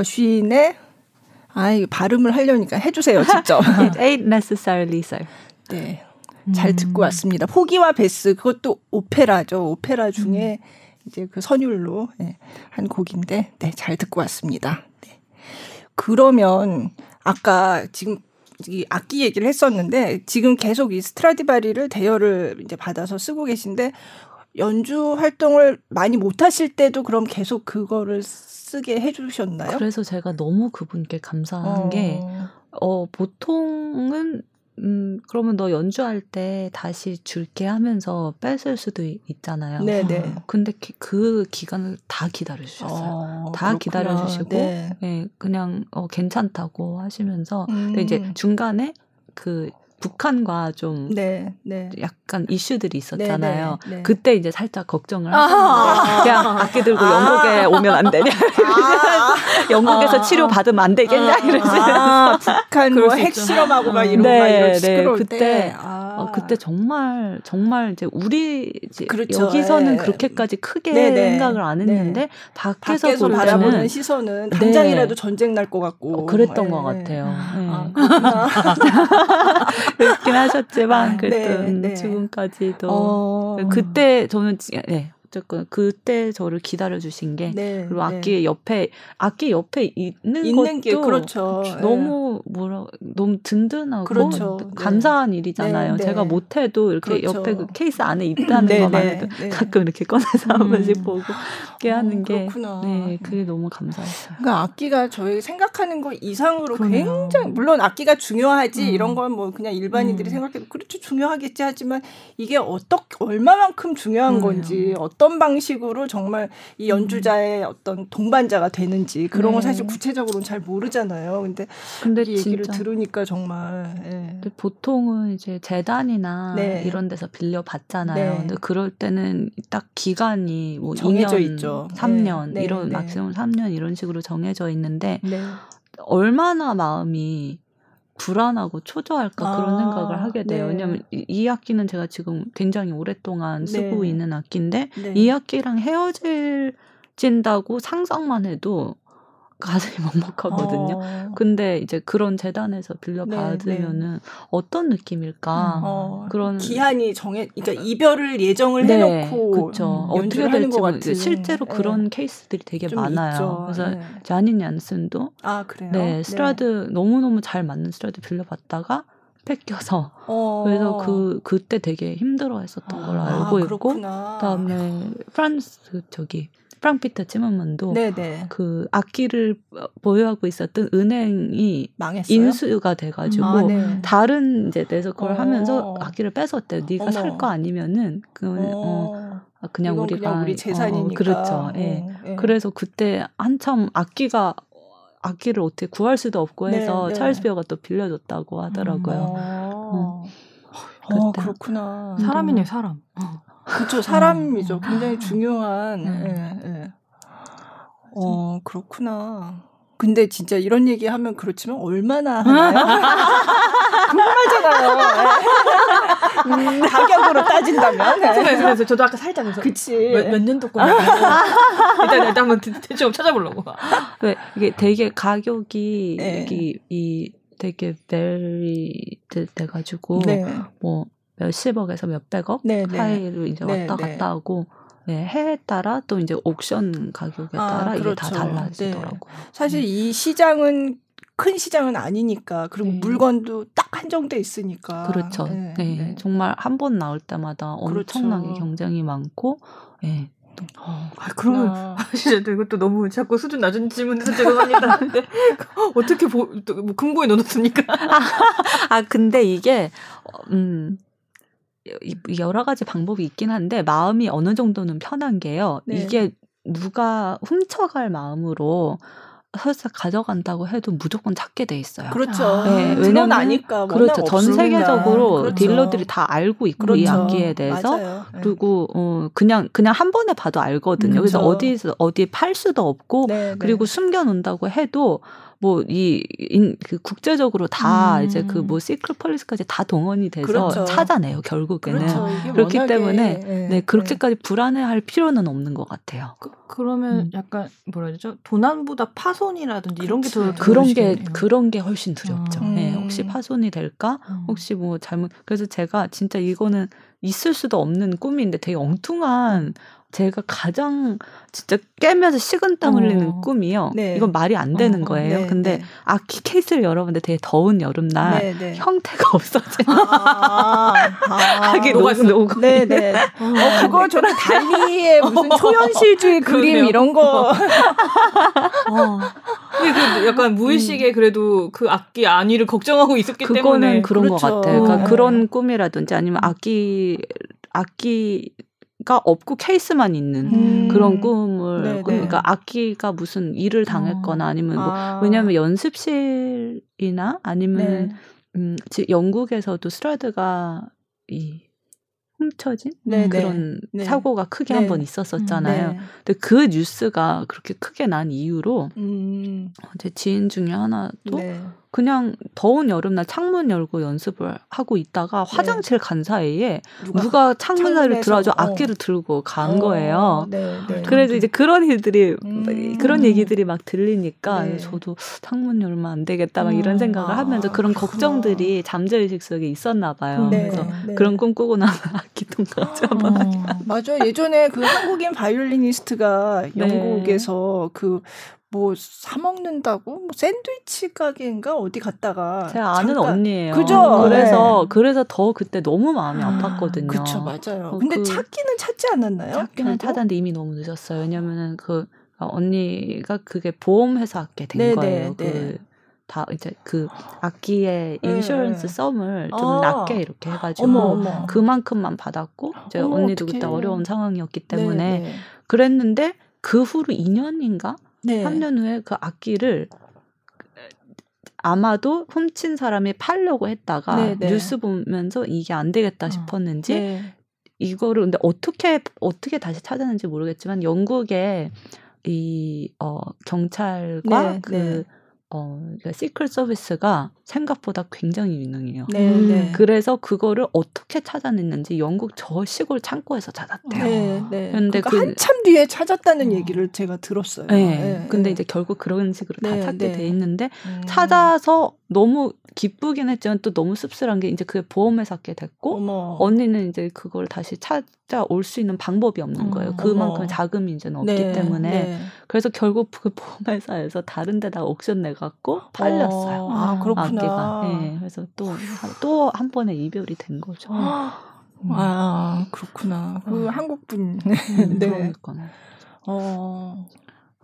거쉬인의 아, 이 발음을 하려니까 해주세요, 직접. It ain't necessarily so. 네. 잘 듣고 왔습니다. 포기와 베스, 그것도 오페라죠. 오페라 중에 음. 이제 그 선율로 네, 한 곡인데, 네, 잘 듣고 왔습니다. 네. 그러면 아까 지금 이 악기 얘기를 했었는데, 지금 계속 이 스트라디바리를 대여를 이제 받아서 쓰고 계신데, 연주 활동을 많이 못 하실 때도 그럼 계속 그거를 쓰게 해주셨나요? 그래서 제가 너무 그분께 감사한 어. 게 어, 보통은 음, 그러면 너 연주할 때 다시 줄게 하면서 뺏을 수도 있잖아요. 네네. 네. 근데 기, 그 기간을 다 기다려주셨어요. 어, 다 기다려주시고, 네. 네. 그냥 어, 괜찮다고 하시면서, 음. 근데 이제 음. 중간에 그 북한과 좀 네, 네. 약간 이슈들이 있었잖아요. 네, 네, 네. 그때 이제 살짝 걱정을 하셨는데 그냥 악기 들고 아~ 영국에 오면 안 되냐? 아~ 영국에서 아~ 치료 받으면 안 되겠냐? 이러면서 아~ 북한 뭐 핵실험하고 막 이런 네, 막 이런 네, 그때 어, 그때 정말 정말 이제 우리 이제 그렇죠. 여기서는 네. 그렇게까지 크게 네네. 생각을 안 했는데 네. 밖에서, 밖에서 바라보는 시선은 당장이라도 네. 전쟁 날 것 같고 어, 그랬던 것 같아요. 아, 그렇긴 하셨지만 그래도 지금까지도 어... 그때 저는 네. 어쨌건 그때 저를 기다려 주신 게 네, 그리고 악기 네. 옆에 악기 옆에 있는, 있는 것도 게 그렇죠. 너무 뭐라 너무 든든하고 그렇죠. 감사한 네. 일이잖아요. 네, 제가 못 해도 이렇게 그렇죠. 옆에 그 케이스 안에 있다는 네, 것만 해도 가끔 이렇게 꺼내서 한 음. 번씩 보고 이렇게 어, 하는 게 그렇구나. 네, 그게 너무 감사했어요. 그러니까 악기가 저희 생각하는 것 이상으로 그럼요. 굉장히 물론 악기가 중요하지 음. 이런 건 뭐 그냥 일반인들이 음. 생각해도 그렇죠 중요하겠지 하지만 이게 어떻게 얼마만큼 중요한 건지 어떤 방식으로 정말 이 연주자의 어떤 동반자가 되는지 그런 네. 건 사실 구체적으로는 잘 모르잖아요. 근데, 근데 이 얘기를 진짜. 들으니까 정말. 예. 보통은 이제 재단이나 네. 이런 데서 빌려 받잖아요. 네. 근데 그럴 때는 딱 기간이 뭐 정해져 2년, 있죠. 3년 네. 이런 네. 막simum 3년 이런 식으로 정해져 있는데 네. 얼마나 마음이 불안하고 초조할까 아, 그런 생각을 하게 돼요. 네. 왜냐하면 이, 이, 악기는 제가 지금 굉장히 오랫동안 쓰고 네. 있는 악기인데 네. 이 악기랑 헤어질 진다고 상상만 해도 가슴이 먹먹하거든요. 어. 근데 이제 그런 재단에서 빌려 네, 받으면은 네. 어떤 느낌일까? 어. 그런 기한이 정해, 그러니까 이별을 예정을 네, 해놓고 그렇죠. 음, 어떻게 될지 뭐 실제로 네. 그런 케이스들이 되게 많아요. 있죠. 그래서 네. 자닌 얀슨도 아 그래요? 네 스트라드 너무 너무 잘 맞는 스트라드 빌려 받다가 뺏겨서 어. 그래서 그 그때 되게 힘들어했었던 아, 걸 알고 아, 있고 그다음에 프란스 저기 프랑크 피터 네네. 그 악기를 보유하고 있었던 은행이 망했어요? 인수가 돼가지고 아, 네. 다른 이제 데서 그걸 어. 하면서 악기를 뺏었대요. 네가 살거 아니면은 그 어. 어. 아, 그냥 우리가 그냥 우리 재산이니까. 어, 그렇죠. 예. 네. 그래서 그때 한참 악기가 악기를 어떻게 구할 수도 없고 네, 해서 네, 찰스 비어가 또 빌려줬다고 하더라고요. 음. 어, 그렇구나. 사람이네 사람. 그렇죠. 사람이죠. 굉장히 중요한. 네. 예, 예. 어, 그렇구나. 근데 진짜 이런 얘기 하면 그렇지만 얼마나 하나요? 궁금하잖아요. 음, 가격으로 따진다면. 그래서 네. 저도 아까 살짝 그래서 그치. 몇, 몇 년도 거냐. 일단 일단 한번 대충 찾아보려고. 네, 이게 되게 가격이 네. 여기 이 되게 베리 돼가지고 네. 뭐 몇십억에서 몇백억 네, 네. 사이로 이제 네, 왔다 네. 갔다 하고 네, 해에 따라 또 이제 옥션 가격에 아, 따라 아, 이게 다 그렇죠. 달라지더라고요. 네. 사실 이 시장은 큰 시장은 아니니까 그리고 네. 물건도 딱 한정돼 있으니까 그렇죠. 네, 네. 네. 정말 한 번 나올 때마다 엄청나게 그렇죠. 경쟁이 많고 예. 어, 아, 그러면 아. 진짜 이것도 너무 자꾸 수준 낮은 질문해서 죄송합니다. 근데 어떻게 보, 뭐 금고에 넣어놓습니까? 아 근데 이게 음 여러 가지 방법이 있긴 한데 마음이 어느 정도는 편한 게요. 네. 이게 누가 훔쳐갈 마음으로 설사 가져간다고 해도 무조건 찾게 돼 있어요. 그렇죠. 아, 네, 왜냐면 아니까 그렇죠. 전 세계적으로 그렇죠. 딜러들이 다 알고 있고 그렇죠. 이 악기에 대해서 맞아요. 네. 그리고 어 그냥 그냥 한 번에 봐도 알거든요. 그렇죠. 그래서 어디서 어디 팔 수도 없고 네, 네. 그리고 숨겨 놓는다고 해도 뭐이그 국제적으로 다 음. 이제 그 뭐 secret police까지 다 동원이 돼서 그렇죠. 찾아내요 결국에는 그렇죠. 그렇기 때문에 네, 네 그렇게까지 네. 불안해할 필요는 없는 것 같아요. 그, 러면 음. 약간 뭐라 그러죠 도난보다 파손이라든지 이런 게 더 그런 게 그런 게 훨씬 두렵죠. 음. 네, 혹시 파손이 될까? 음. 혹시 뭐 잘못 그래서 제가 진짜 이거는 있을 수도 없는 꿈인데 되게 엉뚱한 제가 가장 진짜 깨면서 식은땀 흘리는 어. 꿈이요. 네. 이건 말이 안 되는 어, 거예요. 네, 근데 네. 아키 케이스를 열어봤는데 되게 더운 여름날 네, 네. 형태가 없어진. 아, 아, 하기 녹았어. 녹 네네. 어, 그거 저는 달리의 무슨 초현실주의 그림 이런 거. 어. 그 약간 무의식에 그래도 그 악기 안위를 걱정하고 있었기 그거는 때문에 그런 그렇죠. 것 같아요. 그러니까 네. 그런 꿈이라든지 아니면 악기 악기 가 없고 케이스만 있는 음. 그런 꿈을 네, 네. 그러니까 악기가 무슨 일을 당했거나 아니면 뭐 아. 왜냐하면 연습실이나 아니면 네. 음, 지- 영국에서도 스트라드가 이 훔쳐진 네, 그런 네. 사고가 크게 네. 한번 있었었잖아요. 네. 근데 그 뉴스가 그렇게 크게 난 이후로 음. 제 지인 중에 하나도 네. 그냥 더운 여름날 창문 열고 연습을 하고 있다가 화장실 간 사이에 누가 창문 사이로 들어와서 어. 악기를 들고 간 어, 거예요. 네, 네. 그래서 이제 그런 일들이 음. 그런 얘기들이 막 들리니까 네. 저도 창문 열면 안 되겠다 막 음. 이런 생각을 아, 하면서 그런 그렇구나. 걱정들이 잠재의식 속에 있었나 봐요. 네, 그래서 네. 그런 꿈 꾸고 나면 악기통 가져와. 어. 맞아. 예전에 그 한국인 바이올리니스트가 네. 영국에서 그 뭐 사먹는다고 뭐 샌드위치 가게인가 어디 갔다가 제가 아는 잠깐- 언니예요. 그죠? 그래서 네. 그래서 더 그때 너무 마음이 아, 아팠거든요. 그쵸 맞아요. 어, 근데 그- 찾기는 찾지 않았나요? 찾기는 결국? 찾았는데 이미 너무 늦었어요. 왜냐면은 그 언니가 그게 보험 회사 악기가 된 네, 거예요. 네, 네. 그다 이제 그 악기의 네, insurance 네. sum을 좀 아. 낮게 이렇게 해가지고 어머 어머. 그만큼만 받았고 이제 어머, 언니도 어떡해. 그때 어려운 상황이었기 네, 때문에 네. 그랬는데 그 후로 2년인가 네. 3년 후에 그 악기를 아마도 훔친 사람이 팔려고 했다가 네, 네. 뉴스 보면서 이게 안 되겠다 어. 싶었는지 네. 이거를 근데 어떻게 어떻게 다시 찾았는지 모르겠지만 영국의 이 어, 경찰과 네, 그 네. 어, 그러니까 시크릿 서비스가 생각보다 굉장히 유능해요. 네, 음. 네. 그래서 그거를 어떻게 찾아냈는지 영국 저 시골 창고에서 찾았대요. 네, 네. 근데 그러니까 그- 한참 뒤에 찾았다는 어. 얘기를 제가 들었어요. 네. 네, 근데 네. 이제 결국 그런 식으로 네, 다 찾게 네. 돼 있는데 음. 찾아서 너무 기쁘긴 했지만 또 너무 씁쓸한 게 이제 그게 보험회사 게 됐고 어머. 언니는 이제 그걸 다시 찾 아올 수 있는 방법이 없는 거예요. 음, 그만큼 어머. 자금이 이제는 없기 네, 때문에 네. 그래서 결국 그 보험회사에서 다른 데다 옥션 내갖고 팔렸어요. 어, 아 그렇구나. 악기가. 네, 그래서 또 또 한 번의 이별이 된 거죠. 아 그렇구나. 그 음. 한국 분. 음, 네. 그러니까. 어.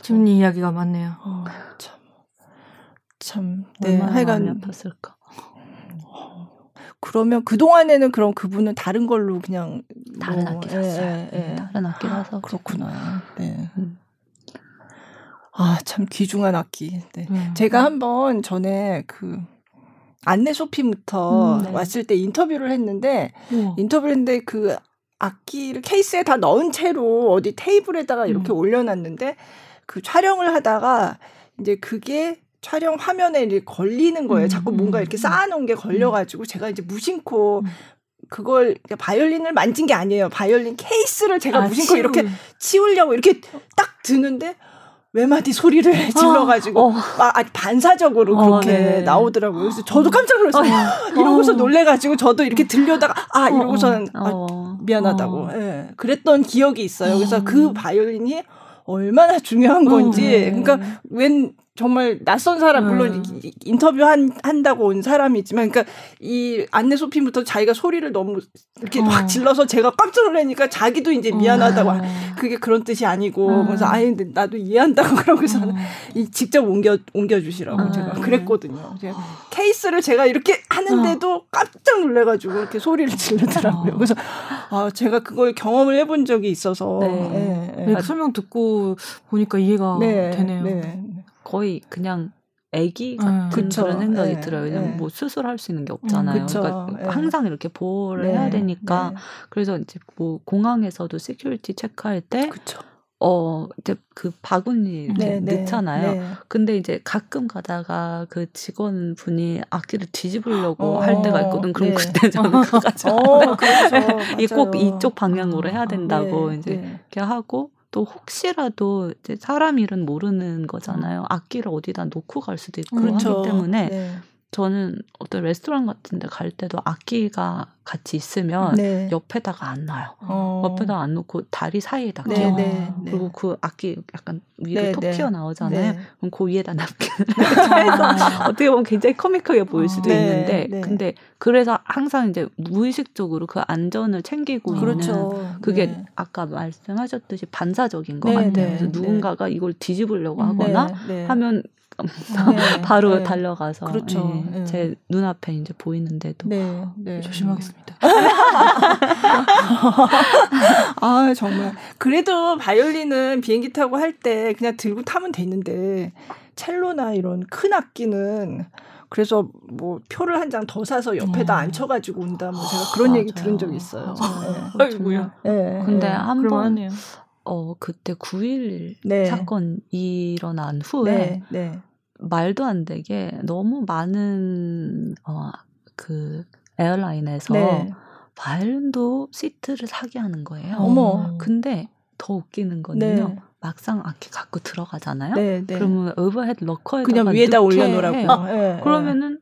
재밌는 이야기가 많네요. 어, 참. 참. 네. 얼마나 하여간 아팠을까. 그러면 그 동안에는 그럼 그분은 다른 걸로 그냥 다른 뭐, 악기 예, 샀어요. 예, 예. 다른 악기 사서 그렇구나. 네. 음. 아참 귀중한 악기. 네. 네. 제가 한번 전에 그 안내 소피부터 음, 네. 왔을 때 인터뷰를 했는데 우와. 인터뷰를 했는데 그 악기를 케이스에 다 넣은 채로 어디 테이블에다가 이렇게 음. 올려놨는데 그 촬영을 하다가 이제 그게 촬영 화면에 걸리는 거예요. 음, 자꾸 음, 뭔가 이렇게 음. 쌓아놓은 게 걸려가지고 제가 이제 무심코 음. 그걸 바이올린을 만진 게 아니에요. 바이올린 케이스를 제가 아, 무심코 치우- 이렇게 치우려고 이렇게 딱 드는데 외마디 소리를 질러가지고 어. 막 아주 반사적으로 어, 그렇게 네. 나오더라고요. 그래서 저도 깜짝 놀랐어요. 이러고서 놀래가지고 저도 이렇게 들려다가 아 이러고서는 아, 어. 미안하다고. 어. 예. 그랬던 기억이 있어요. 그래서 어. 그 바이올린이 얼마나 중요한 건지. 네. 그러니까 웬 정말 낯선 사람 물론 음. 이- 인터뷰 한, 한다고 온 사람이지만 그러니까 이 안내 소피부터 자기가 소리를 너무 이렇게 어. 막 질러서 제가 깜짝 놀라니까 자기도 이제 미안하다고 어. 그게 그런 뜻이 아니고 음. 그래서 근데 나도 이해한다고 그러고서는 어. 이 직접 옮겨 옮겨 주시라고 아. 제가 그랬거든요. 제가 케이스를 제가 이렇게 하는데도 깜짝 놀래 가지고 이렇게 소리를 지르더라고요. 어. 그래서 아 제가 그걸 경험을 해본 적이 있어서 네. 예, 예. 네, 그 설명 듣고 보니까 이해가 네, 되네요. 네. 거의 그냥 애기 음, 같은 그쵸. 그런 생각이 네, 들어요. 왜냐면 네. 뭐 수술할 수 있는 게 없잖아요. 그쵸. 그러니까 네. 항상 이렇게 보호를 네, 해야 되니까 네. 그래서 이제 뭐 공항에서도 security check할 때 그쵸. 어, 이제 그 바구니 네, 네, 넣잖아요. 네. 근데 이제 가끔 가다가 그 직원분이 악기를 뒤집으려고 어, 할 때가 있거든. 그럼 네. 그때 저는 그거 가지고 어, 그래서 이 꼭. 이쪽 방향으로 해야 된다고 네, 이제 네. 이렇게 하고 또 혹시라도 이제 사람 일은 모르는 거잖아요. 악기를 어디다 놓고 갈 수도 있고 그렇죠. 하기 때문에 네. 저는 어떤 레스토랑 같은 데 갈 때도 악기가 같이 있으면 네. 옆에다가 안 놔요. 어. 옆에다 안 놓고 다리 사이에다 네, 끼워. 네, 네. 그리고 그 악기 약간 위로 네, 톡 네. 튀어 나오잖아요. 네. 그럼 그 위에다 납킨을 해서 어떻게 보면 굉장히 코믹하게 보일 수도 네, 있는데 네. 근데 그래서 항상 이제 무의식적으로 그 안전을 챙기고 있는 그렇죠. 그게 네. 아까 말씀하셨듯이 반사적인 것 네, 같아요. 네, 그래서 네. 누군가가 이걸 뒤집으려고 음, 하거나. 하면 네, 바로 네. 달려가서 그렇죠. 예, 제 눈앞에 이제 보이는데도 네, 네. 조심하겠습니다. 아 정말 그래도 바이올린은 비행기 타고 할 때 그냥 들고 타면 되는데 첼로나 이런 큰 악기는 그래서 뭐 표를 한 장 더 사서 옆에다 어. 앉혀가지고 온다. 뭐 제가 그런 아, 얘기 맞아요. 들은 적이 있어요. 네. 아이고야. 네. 근데 네. 한번 어 그때 9.11 네. 사건 일어난 후에 네. 네. 말도 안 되게 너무 많은 어 그 airline에서 네. 바이올린도 시트를 사게 하는 거예요. 어머. 근데 더 웃기는 거는요. 네. 막상 악기 갖고 들어가잖아요. 네, 네. 그러면 overhead locker에다가 그냥 위에다 올려놓으라고. 아, 네, 그러면은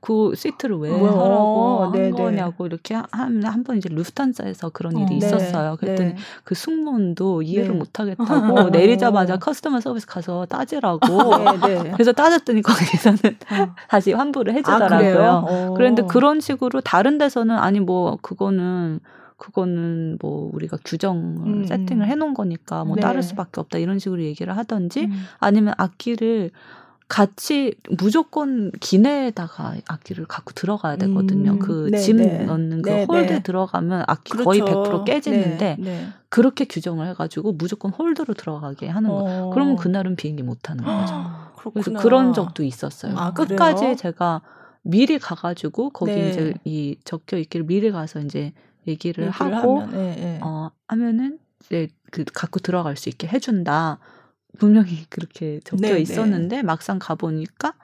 그 시트를 왜 뭐, 하라고 한 네, 네. 거냐고 이렇게 한한번 이제 루프트한자에서 그런 일이 어, 있었어요. 그랬더니 네. 그 승무원도 이해를 네. 못 하겠다고 어. 내리자마자 customer service 가서 따지라고. 그래서 따졌더니 거기서는 어. 다시 환불을 아, 해주더라고요. 아, 그런데 그런 식으로 다른 데서는 아니 뭐 그거는 그거는 뭐 우리가 규정을 음. 세팅을 해놓은 거니까 뭐 네. 따를 수밖에 없다 이런 식으로 얘기를 하던지 음. 아니면 악기를 같이 무조건 기내에다가 악기를 갖고 들어가야 되거든요. 음. 그 짐 네, 넣는 그 네, hold 네. 들어가면 악기 그렇죠. 거의 100% 깨지는데 네, 네. 그렇게 규정을 해가지고 무조건 hold로 들어가게 하는 거. 어. 그러면 그날은 비행기 못 타는 거죠. 그래서 그런 적도 있었어요. 아, 끝까지 그래요? 제가 미리 가가지고 거기 네. 이제 이 적혀 있기를 미리 가서 이제 얘기를, 얘기를 하고 하면, 네, 네. 어 하면은 이제 그 갖고 들어갈 수 있게 해준다. 분명히 그렇게 적혀 네, 네. 있었는데 막상 가보니까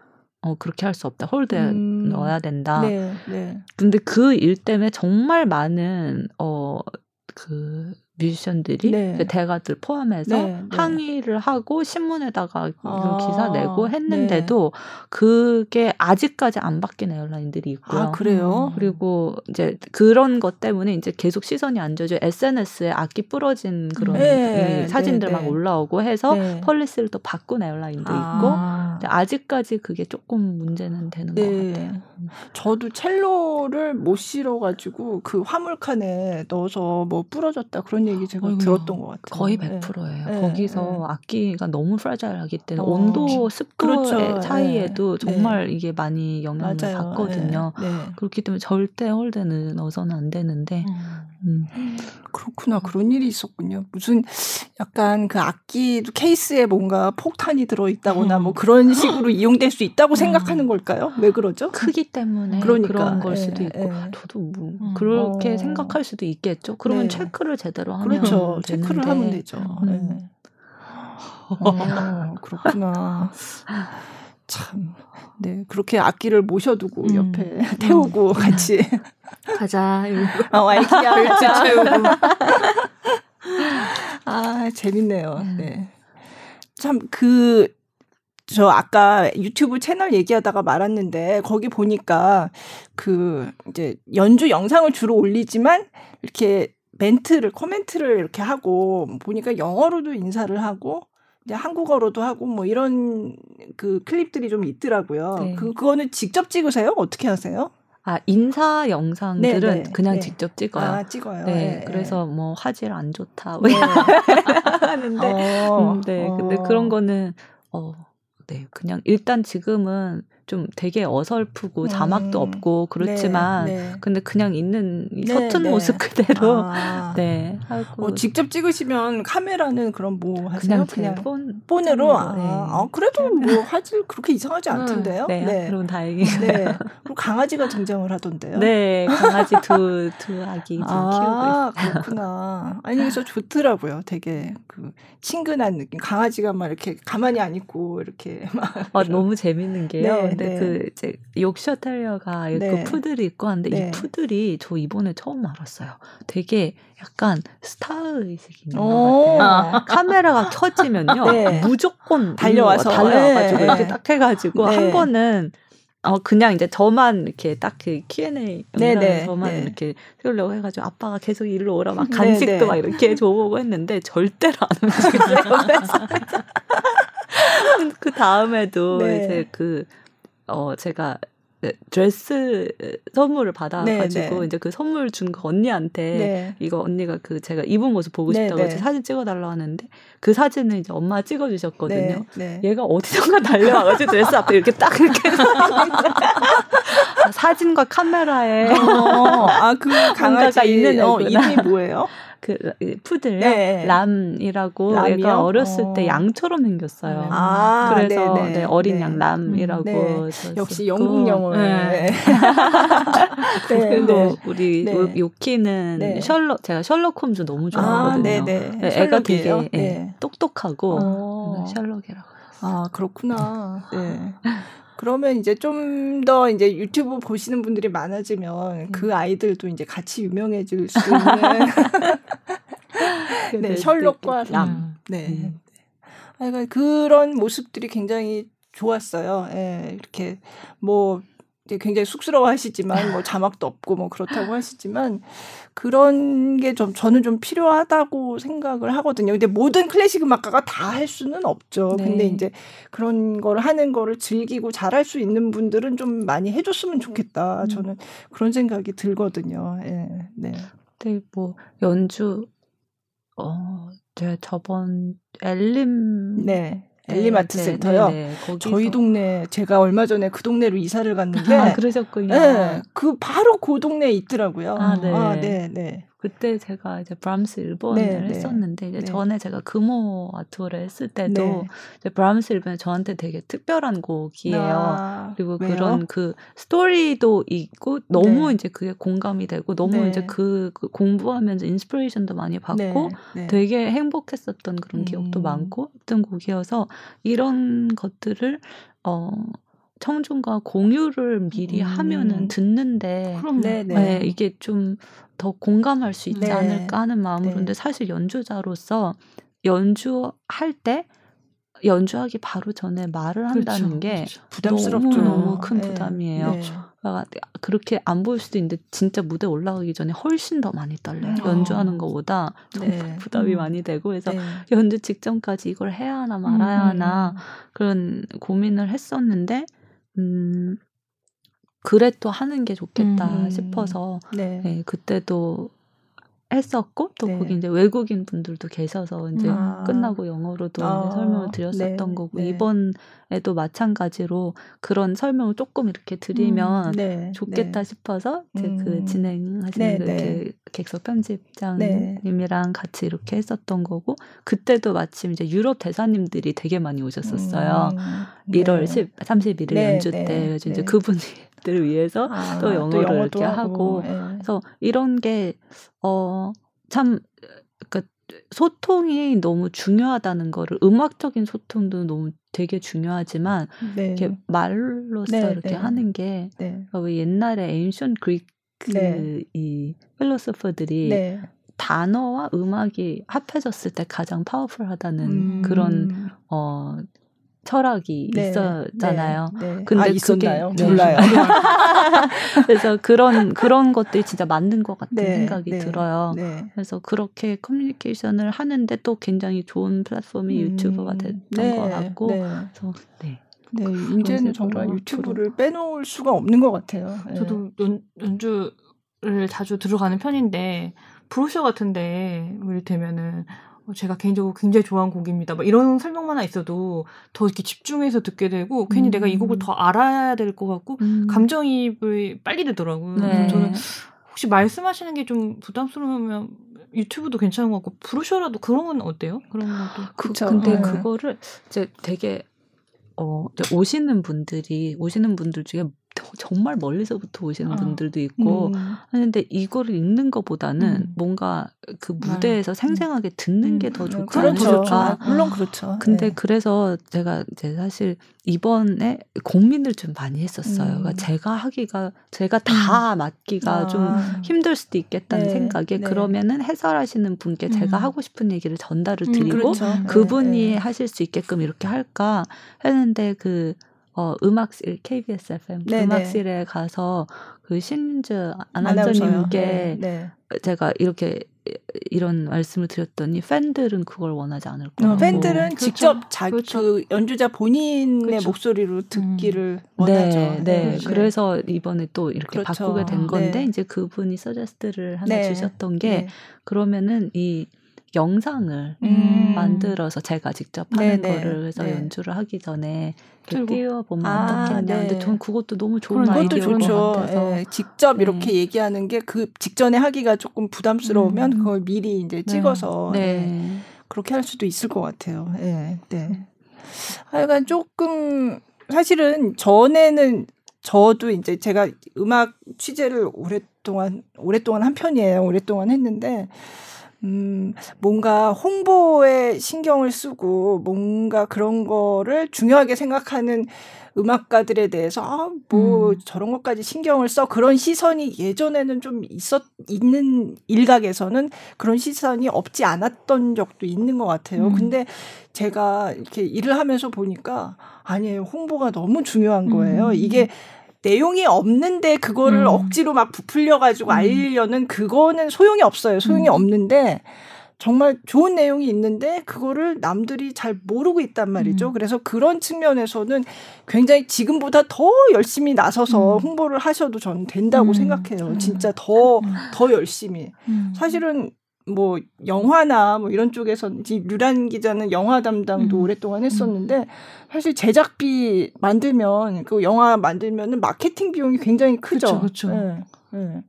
어 그렇게 할 수 없다. 홀드에 음, 넣어야 된다. 네, 네. 근데 그 일 때문에 정말 많은 어그 뮤지션들이 네. 그 대가들 포함해서 네, 네. 항의를 하고 신문에다가 아, 기사 내고 했는데도 네. 그게 아직까지 안 바뀐 에어라인들이 있고요. 아, 그래요? 음. 그리고 이제 그런 것 때문에 이제 계속 시선이 안져져 SNS에 악기 부러진 그런 네, 사진들 네, 막 올라오고 해서 펄리스를 또 바꾼 에어라인도 아. 있고 아직까지 그게 조금 문제는 되는 것 같아요. 저도 첼로를 못 실어가지고 그 화물칸에 넣어서 뭐 부러졌다 그런 얘기 제가 어이구야. 들었던 것 같아요. 거의 100%예요. 네. 거기서 네. 악기가 너무 프라자일하기 때문에 어. 온도, 습도의 그렇죠. 차이에도 네. 정말 네. 이게 많이 영향을 맞아요. 받거든요. 네. 네. 그렇기 때문에 절대 홀대는 넣어서는 안 되는데. 음. 음. 그렇구나. 그런 일이 있었군요. 무슨 약간 그 악기 케이스에 뭔가 폭탄이 들어 있다거나 음. 뭐 그런 식으로 이용될 수 있다고 음. 생각하는 걸까요? 왜 그러죠? 크기 때문에 그러니까. 그런 걸 수도 있고. 에. 저도 뭐 음. 그렇게 어. 생각할 수도 있겠죠. 그러면 체크를 제대로 하면 그렇죠. 체크를 하면 되죠. 음. 네. 어, 그렇구나. 참, 네 그렇게 악기를 모셔두고 음. 옆에 태우고 음. 같이 가자. 아 와이키야 가자. 태우고. 아 재밌네요. 음. 네. 참 그 저 아까 유튜브 채널 얘기하다가 말았는데 거기 보니까 그 이제 연주 영상을 주로 올리지만 이렇게 멘트를 코멘트를 이렇게 하고 보니까 영어로도 인사를 하고 이제 한국어로도 하고 뭐 이런 그 클립들이 좀 있더라고요. 네. 그 그거는 직접 찍으세요? 어떻게 하세요? 아 인사 영상들은 네, 네, 그냥 네. 직접 찍어요. 아 찍어요. 네, 네 그래서 뭐 화질 안 좋다 뭐 하는데, 어, 음, 네, 어. 근데 그런 거는 어, 네, 그냥 일단 지금은 좀 되게 어설프고 자막도 음. 없고 그렇지만 네, 네. 근데 그냥 있는 네, 서툰 네. 모습 그대로 아. 네 하고 어, 직접 찍으시면 카메라는 그럼 뭐 하세요? 그냥, 그냥 폰 폰으로 아, 네. 아, 그래도 뭐 화질 그렇게 이상하지 음, 않던데요? 네, 네. 그럼 다행이에요. 네. 그리고 강아지가 등장을 하던데요. 네, 강아지 두두 아기 지금 아, 키우고 있어요. 그렇구나. 아니 그래서 좋더라고요. 되게 그 친근한 느낌. 강아지가 막 이렇게 가만히 안 있고 이렇게 막 아, 너무 재밌는 게요. 근데 네. 그 이제 욕셔 텔리어가 네. 그 푸들이 있고 한데 네. 이 푸들이 저 이번에 처음 알았어요. 되게 약간 스타 의식이 있는 것 같아요. 아. 카메라가 켜지면요 네. 무조건 달려와서 달려와가지고 네. 이렇게 딱 해가지고 한 네. 번은 어 그냥 이제 저만 이렇게 딱그 Q&A 영상 저만 네. 이렇게 세우려고 해가지고 아빠가 계속 일로 오라 막 간식도 네네. 막 이렇게 줘보고 했는데 절대로 안 움직였어요. 그 다음에도 네. 이제 그 어, 제가 네, 드레스 선물을 받아가지고 네, 네. 이제 그 선물 준 그 언니한테 네. 이거 언니가 그 제가 입은 모습 보고 네, 싶다고 네. 사진 찍어달라고 하는데 그 사진을 이제 엄마 찍어주셨거든요. 얘가 어디선가 달려와가지고 드레스 앞에 이렇게 딱 이렇게 사진과 카메라에 어, 아그 강아지가 있는 어, 이름이 뭐예요? 그 푸들요 네. 람이라고 람이요? 얘가 어렸을 어. 때 양처럼 생겼어요. 아, 그래서 네, 어린 네. 양 람이라고 음, 네. 역시 영국 영어. 네. 그리고 네. 우리 네. 요키는 셜록 제가 셜록 홈즈 너무 아, 좋아하거든요. 아, 애가 되게 똑똑하고 어. 셜록이라고. 아 그렇구나. 네. 그러면 이제 좀 더 이제 유튜브 보시는 분들이 많아지면 음. 그 아이들도 이제 같이 유명해질 수 있는 네, 셜록과 람. 음. 네. 음. 그러니까 그런 모습들이 굉장히 좋았어요. 예, 이렇게 뭐 굉장히 쑥스러워하시지만 뭐 자막도 없고 뭐 그렇다고 하시지만 그런 게 좀 저는 좀 필요하다고 생각을 하거든요. 근데 모든 클래식 음악가가 다 할 수는 없죠. 네. 근데 이제 그런 걸 하는 거를 즐기고 잘할 수 있는 분들은 좀 많이 해줬으면 좋겠다. 음. 저는 그런 생각이 들거든요. 예, 네. 네, 뭐 연주 어 제가 저번 엘림 네. 엘림아트 네, 센터요. 네, 네, 저희 동네 제가 얼마 전에 그 동네로 이사를 갔는데 아, 그러셨군요. 네, 그 바로 그 동네에 있더라고요. 아, 네. 아, 네, 네. 그때 제가 이제 브람스 1번을 네, 네, 했었는데 이제 네. 전에 제가 금호 아트를 했을 때도 네. 이제 브람스 1번이 저한테 되게 특별한 곡이에요. 아, 그리고 왜요? 그런 그 스토리도 있고 너무 네. 이제 그게 공감이 되고 너무 네. 이제 그, 그, 공부하면서 inspiration도 많이 받고 되게 행복했었던 그런 음. 기억도 많고 했던 곡이어서 이런 것들을 어 청중과 공유를 미리 음. 하면은 듣는데 네, 네. 이게 좀 더 공감할 수 있지 네. 않을까 하는 마음으로 근데 네. 사실 연주자로서 연주할 때 연주하기 바로 전에 말을 그렇죠, 한다는 게 그렇죠. 부담스럽죠. 너무, 너무 큰 네. 부담이에요. 네. 그렇게 안 보일 수도 있는데 진짜 무대 올라가기 전에 훨씬 더 많이 떨려요. 어. 연주하는 것보다 네. 부담이 음. 많이 되고 그래서 네. 연주 직전까지 이걸 해야 하나 말아야 음. 하나 그런 고민을 했었는데 음, 그래 또 하는 게 좋겠다 음. 싶어서 네. 네, 그때도 했었고 또 네. 거기 이제 외국인 분들도 계셔서 이제 아. 끝나고 영어로도 아. 설명을 드렸었던 네. 거고 네. 이번에도 마찬가지로 그런 설명을 조금 이렇게 드리면 음. 네. 좋겠다 네. 싶어서 이제 그 음. 그 진행하시는 그 이렇게 객석 편집장님이랑 같이 이렇게 했었던 거고 그때도 마침 이제 유럽 대사님들이 되게 많이 오셨었어요. 음. 1월 10, 31일 연주 때 그래서 이제 그분이 들을 위해서 아, 또 영어를 또 이렇게 하고, 하고. 네. 그래서 이런 게어참 그러니까 소통이 너무 중요하다는 거를 음악적인 소통도 너무 되게 중요하지만 네. 이렇게 말로써 네, 이렇게 네. 하는 게 네. 왜 옛날에 에인션 그리크 네. 이 필로소퍼들이 네. 단어와 음악이 합해졌을 때 가장 파워풀하다는 음. 그런 어 철학이 네, 있었잖아요. 네, 네. 근데 아, 있었나요? 그게, 몰라요. 그래서 그런 그런 것들이 진짜 맞는 것 같은 네, 생각이 네, 들어요. 네. 그래서 그렇게 커뮤니케이션을 하는데 또 굉장히 좋은 플랫폼이 음, 유튜브가 됐던 것 같고, 그래서 네. 네, 이제는 정말 유튜브를 빼놓을 수가 없는 것 같아요. 저도 연, 연주를 자주 들어가는 편인데 브로셔 같은데 뭐 이를테면은 어, 제가 개인적으로 굉장히 좋아하는 곡입니다. 막 이런 설명만 있어도 더 이렇게 집중해서 듣게 되고 괜히 음. 내가 이 곡을 더 알아야 될 것 같고 음. 감정이입을 빨리 되더라고요. 네. 저는 혹시 말씀하시는 게 좀 부담스러우면 유튜브도 괜찮은 것 같고 브로셔라도 그런 건 어때요? 그런 것도. 그쵸. 근데 네. 그거를 이제 되게 어 오시는 분들이 오시는 분들 중에 정말 멀리서부터 오시는 어. 분들도 있고 음. 하는데 이거를 읽는 것보다는 음. 뭔가 그 무대에서 음. 생생하게 듣는 게더 음. 좋지 그렇죠. 않을까. 아, 물론 그렇죠. 근데 네. 그래서 제가 이제 사실 이번에 고민을 좀 많이 했었어요. 그러니까 음. 제가 하기가 제가 다 맡기가 아. 좀 힘들 수도 있겠다는 네. 생각에 네. 그러면은 해설하시는 분께 제가 하고 싶은 얘기를 전달을 드리고 그렇죠. 네, 그분이 네. 하실 수 있게끔 이렇게 할까 했는데 그 어, 음악실, KBS FM 네, 음악실에 가서 그 신즈 아나운서님께 네, 네. 제가 이렇게 이런 말씀을 드렸더니 팬들은 그걸 원하지 않을 거예요. 어, 팬들은 그렇죠. 직접 자, 그렇죠. 그 연주자 본인의 그렇죠. 목소리로 듣기를 네, 원하죠. 네. 네. 그래서 이번에 또 이렇게 그렇죠. 바꾸게 된 건데 네. 이제 그분이 서제스트를 하나 네. 주셨던 게 네. 그러면은 이 영상을 음. 만들어서 제가 직접 하는 네, 네. 거를 해서 네. 연주를 하기 전에. 띄워보면 아, 어떻겠냐. 네. 근데 전 그것도 너무 좋은 아이디어인. 것 같아서 예, 직접 네. 이렇게 얘기하는 게 그 직전에 하기가 조금 부담스러우면 음. 그걸 미리 이제 찍어서 예, 네. 그렇게 할 수도 있을 것 같아요. 예, 네. 하여간 조금 사실은 전에는 저도 이제 제가 음악 취재를 오랫동안 오랫동안 한 편이에요. 오랫동안 했는데 음, 뭔가 홍보에 신경을 쓰고 뭔가 그런 거를 중요하게 생각하는 음악가들에 대해서 아, 뭐 음. 저런 것까지 신경을 써 그런 시선이 예전에는 좀 있었 있는 일각에서는 그런 시선이 없지 않았던 적도 있는 것 같아요. 음. 근데 제가 이렇게 일을 하면서 보니까 아니에요 홍보가 너무 중요한 거예요. 음. 이게 내용이 없는데 그거를 음. 억지로 막 부풀려 가지고 음. 알리려는 그거는 소용이 없어요. 소용이 음. 없는데 정말 좋은 내용이 있는데 그거를 남들이 잘 모르고 있단 말이죠. 음. 그래서 그런 측면에서는 굉장히 지금보다 더 열심히 나서서 음. 홍보를 하셔도 저는 된다고 음. 생각해요. 음. 진짜 더, 음. 더 열심히. 음. 사실은 뭐 영화나 뭐 이런 쪽에서 이제 류란 기자는 영화 담당도 음. 오랫동안 했었는데 사실 제작비 만들면 그 영화 만들면은 마케팅 비용이 굉장히 크죠. 예, 예.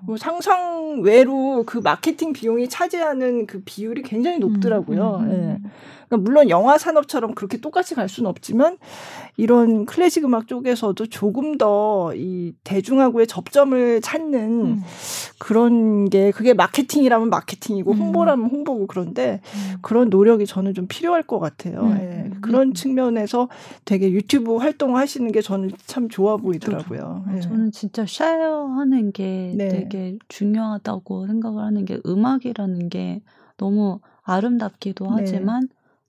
뭐 상상 외로 그 마케팅 비용이 차지하는 그 비율이 굉장히 높더라고요. 음, 음, 예. 음. 그러니까 물론 영화 산업처럼 그렇게 똑같이 갈 수는 없지만 이런 클래식 음악 쪽에서도 조금 더 이 대중하고의 접점을 찾는 음. 그런 게 그게 마케팅이라면 마케팅이고 음. 홍보라면 홍보고 그런데 음. 그런 노력이 저는 좀 필요할 것 같아요. 음. 예. 그런 측면에서 되게 유튜브 활동을 하시는 게 저는 참 좋아 보이더라고요. 예. 저는 진짜 쉐어하는 게 네. 되게 중요하다고 생각을 하는 게 음악이라는 게 너무 아름답기도 네. 하지만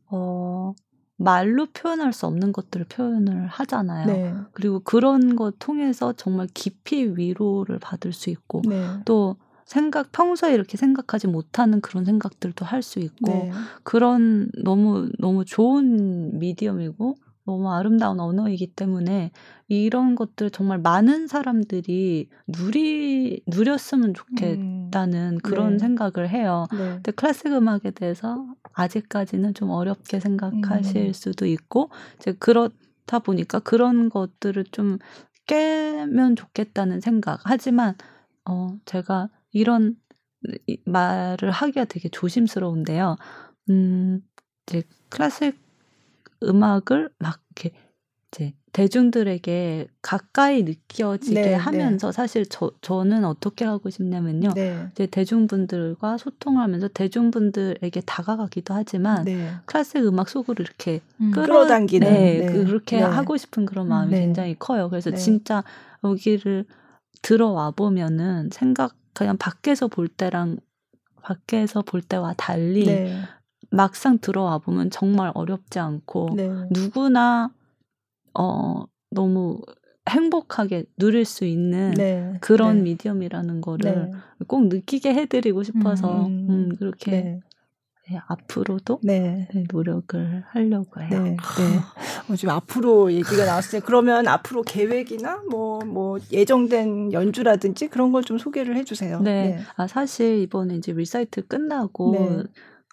어 말로 표현할 수 없는 것들을 표현을 하잖아요. 네. 그리고 그런 것 통해서 정말 깊이 위로를 받을 수 있고 네. 또 생각 평소에 이렇게 생각하지 못하는 그런 생각들도 할 수 있고 네. 그런 너무 너무 좋은 미디엄이고 너무 아름다운 언어이기 때문에 이런 것들 정말 많은 사람들이 누리 누렸으면 좋겠다는 음. 그런 네. 생각을 해요. 네. 근데 클래식 음악에 대해서 아직까지는 좀 어렵게 생각하실 음. 수도 있고 이제 그렇다 보니까 그런 것들을 좀 깨면 좋겠다는 생각. 하지만 어 제가 이런 이- 말을 하기가 되게 조심스러운데요. 음 이제 클래식 음악을 막 이렇게 이제 대중들에게 가까이 느껴지게 네, 하면서 사실 저 저는 어떻게 하고 싶냐면요. 네. 이제 대중분들과 소통을 하면서 대중분들에게 다가가기도 하지만 네. 클래식 음악 속으로 이렇게 음. 끌어 끌어당기는, 네, 네. 그렇게 네. 하고 싶은 그런 마음이 네. 굉장히 커요. 그래서 네. 진짜 여기를 들어와 보면은 생각 그냥 밖에서 볼 때랑 밖에서 볼 때와 달리 네. 막상 들어와 보면 정말 어렵지 않고 네. 누구나 어 너무 행복하게 누릴 수 있는 네. 그런 네. 미디엄이라는 거를 네. 꼭 느끼게 해드리고 싶어서 음. 음, 그렇게 네. 네, 앞으로도 네. 네, 노력을 하려고 해요. 네, 네. 어, 지금 앞으로 얘기가 나왔어요. 그러면 앞으로 계획이나 뭐, 뭐, 예정된 연주라든지 그런 걸 좀 소개를 해주세요. 네. 아 사실 이번에 이제 리사이틀 끝나고 네.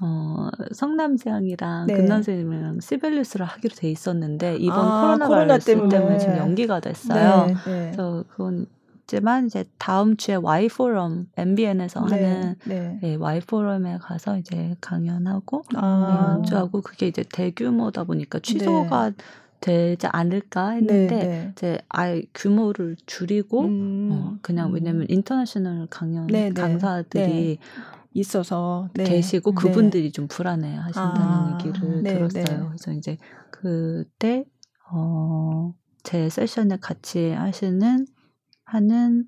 어 성남시향이랑 네. 금난새 쌤이랑 시벨리스를 하기로 돼 있었는데 이번 아, 코로나 코로나 때문에. 때문에. 지금 연기가 됐어요. 네. 네. 그래서 그건 있지만 이제 다음 주에 Y 포럼 MBN에서 네. 하는 네. 네, Y 포럼에 가서 이제 강연하고 네, 아. 연주하고 그게 이제 대규모다 보니까 취소가 되지 않을까 했는데 네, 네. 이제 아예 규모를 줄이고 음. 어, 그냥 음. 왜냐면 international 강연 네, 네. 강사들이 있어서 네. 계시고 네. 그분들이 좀 불안해 하신다는 아, 얘기를 네, 들었어요. 네. 그래서 이제 그때 어, 제 세션에 같이 하시는 하는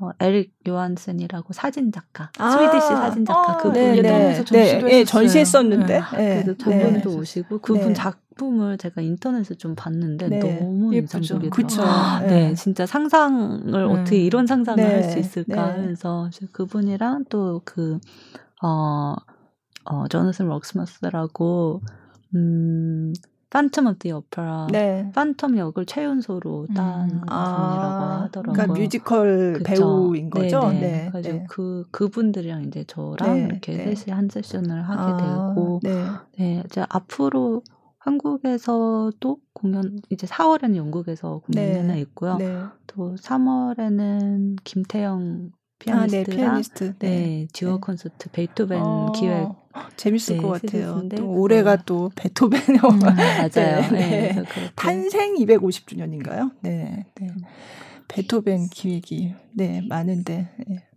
어, 에릭 요한슨이라고 사진 작가, 아, 스위디시 사진 작가 아, 그분이 네, 네, 네, 네, 전시했었는데. 네. 그래서 저분도 오시고 그분 작품을 제가 인터넷에 좀 봤는데 너무 인상적이더라고요. 그쵸. 네, 진짜 상상을 어떻게 이런 상상을 할 수 있을까 하면서 그분이랑 또그 어, 어, 조나슨 록스머스라고 음, Phantom of the Opera 네. 판텀 역을 최연소로 딴 음. 분이라고 아, 하더라고요. 그러니까 뮤지컬 그쵸? 배우인 거죠. 네네. 네. 그래서 네. 그 그분들이랑 이제 저랑 네. 이렇게 네. 셋이 한 세션을 하게 아, 되고 네. 네. 이제 앞으로 한국에서도 공연 이제 4월에는 영국에서 공연이 하나 있고요. 또 3월에는 김태영 피아니스트랑 아, 네, 피아니스트. 네, 네 듀오 네. 콘서트 베이토벤 어, 기획 재밌을 네, 것 같아요. 또 올해가 또 베토벤 음, 맞아요. 네, 네. 네. 탄생 250주년인가요? 네, 네. 베토벤 기획이 네 많은데. 네.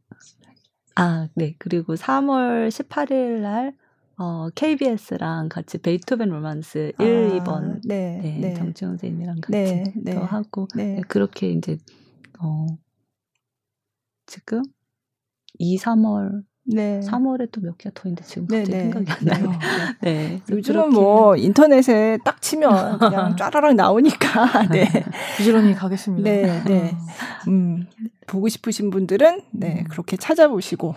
아, 네. 그리고 3월 18일 날 어, KBS랑 같이 베이토벤 로만스 1, 아, 2번 네, 네, 네. 정치용 선생님이랑 같이 네, 네, 하고 네. 그렇게 이제 어 지금 2, 3월 네. 3월에 또 몇 개가 더 있는데 지금 갑자기 네네. 생각이 안 나요. 네. 네. 요즘은 뭐 인터넷에 딱 치면 그냥 쫘라락 나오니까 네. 부지런히 가겠습니다. 네, 네. 음, 보고 싶으신 분들은 네, 음. 그렇게 찾아보시고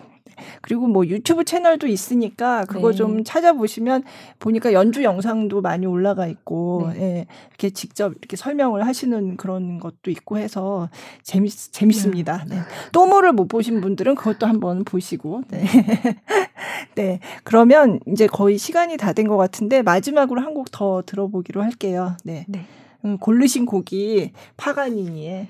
그리고 뭐 유튜브 채널도 있으니까 그거 네. 좀 찾아보시면 보니까 연주 영상도 많이 올라가 있고 네. 예, 이렇게 직접 이렇게 설명을 하시는 그런 것도 있고 해서 재밌 재밌습니다. 네. 또모를 못 보신 분들은 그것도 한번 보시고 네. 네. 그러면 이제 거의 시간이 다 된 것 같은데 마지막으로 한 곡 더 들어보기로 할게요. 네. 네. 음, 고르신 곡이 파가니니의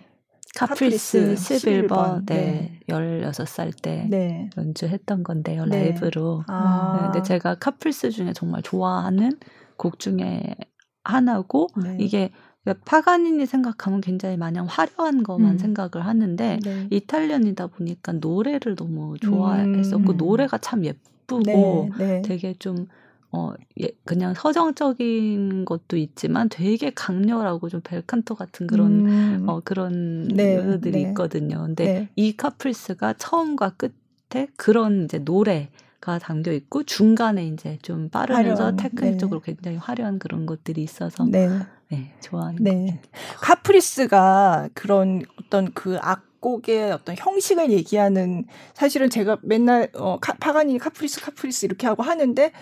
카프리스 11번, 네, 네. 16살 때 네. 연주했던 건데요, 네. 라이브로. 아. 네, 근데 제가 카프리스 중에 정말 좋아하는 곡 중에 하나고, 네. 이게 파가니니 생각하면 굉장히 마냥 화려한 것만 음. 생각을 하는데, 네. 이탈리안이다 보니까 노래를 너무 좋아했었고, 음. 노래가 참 예쁘고, 네, 되게 좀 어, 예, 그냥 서정적인 것도 있지만 되게 강렬하고 좀 벨칸토 같은 그런, 음. 어, 그런 네, 노래들이 네. 있거든요. 근데 네. 이 카프리스가 처음과 끝에 그런 이제 노래 가 담겨 있고 중간에 이제 좀 빠르면서 화려한, 테크닉적으로 네. 굉장히 화려한 그런 것들이 있어서 네, 네 좋아하는 네. 카프리스가 그런 어떤 그 악, 곡의 어떤 형식을 얘기하는 사실은 제가 맨날 어 카, 파가니 카프리스 카프리스 이렇게 하고 하는데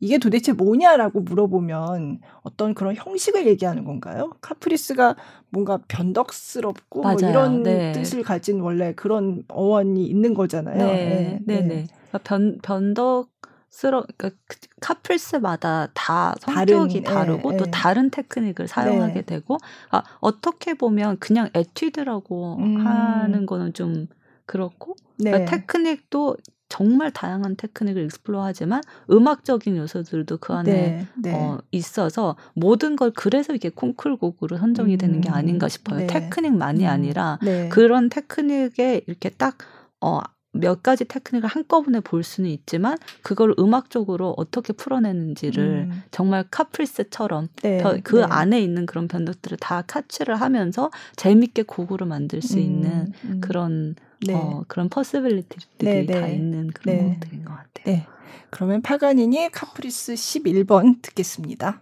이게 도대체 뭐냐라고 물어보면 어떤 그런 형식을 얘기하는 건가요? 카프리스가 뭔가 변덕스럽고 뭐 이런 네. 뜻을 가진 원래 그런 어원이 있는 거잖아요. 네, 네, 네. 네. 그러니까 변 변덕 스러 그러니까 카프리스마다 다 성격이 다른, 다르고 예, 또 예. 다른 테크닉을 사용하게 네. 되고 아, 어떻게 보면 그냥 에튜드라고 음. 하는 거는 좀 그렇고 네. 그러니까 테크닉도 정말 다양한 테크닉을 explore하지만 음악적인 요소들도 그 안에 네, 네. 어, 있어서 모든 걸 그래서 이게 콩쿨곡으로 선정이 음, 되는 게 아닌가 싶어요. 네. 테크닉만이 음, 아니라 네. 그런 테크닉에 이렇게 딱 어, 몇 가지 테크닉을 한꺼번에 볼 수는 있지만 그걸 음악적으로 어떻게 풀어내는지를 음. 정말 카프리스처럼 네, 그 네. 안에 있는 그런 변덕들을 다 catch를 하면서 재밌게 곡으로 만들 수 음, 있는 음. 그런 네. 어, 그런 퍼스빌리티들이 네, 다 네. 있는 그런 네. 곡들인 것 같아요. 네. 그러면 파가니니 카프리스 11번 듣겠습니다.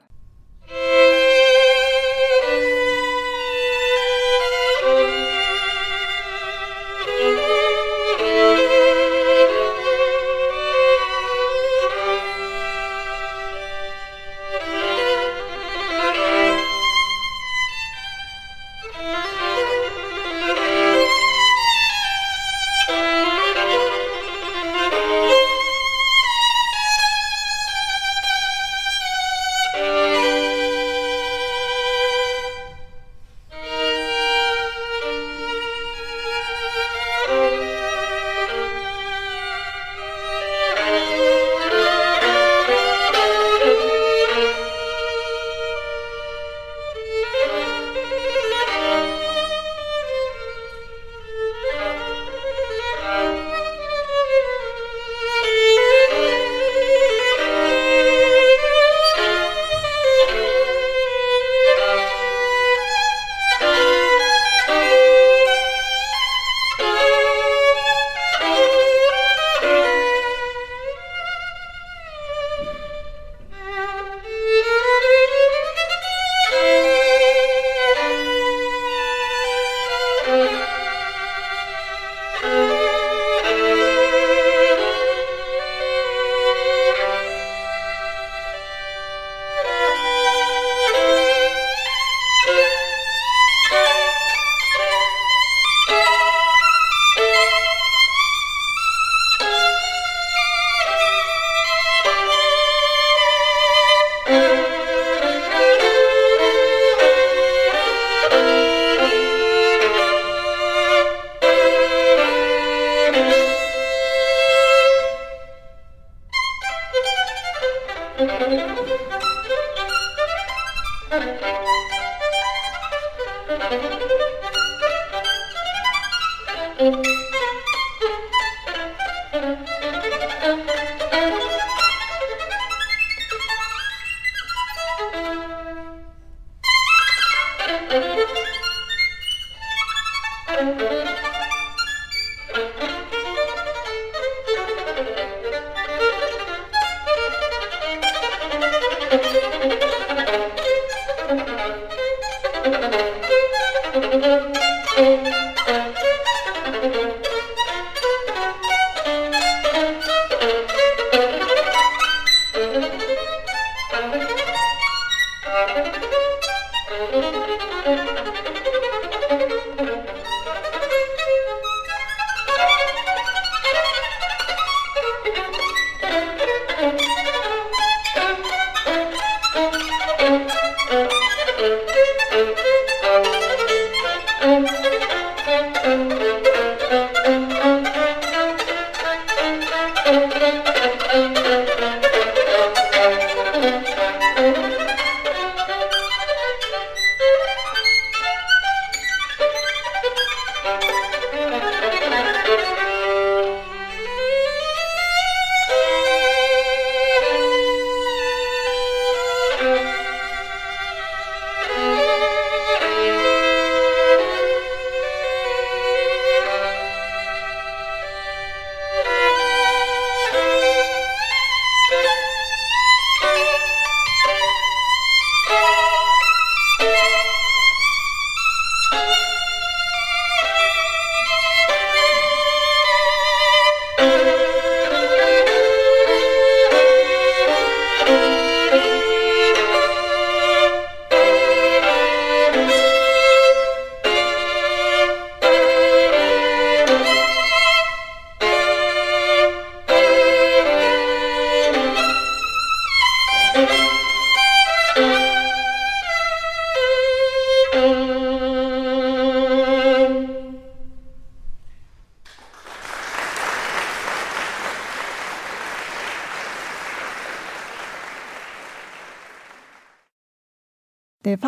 네,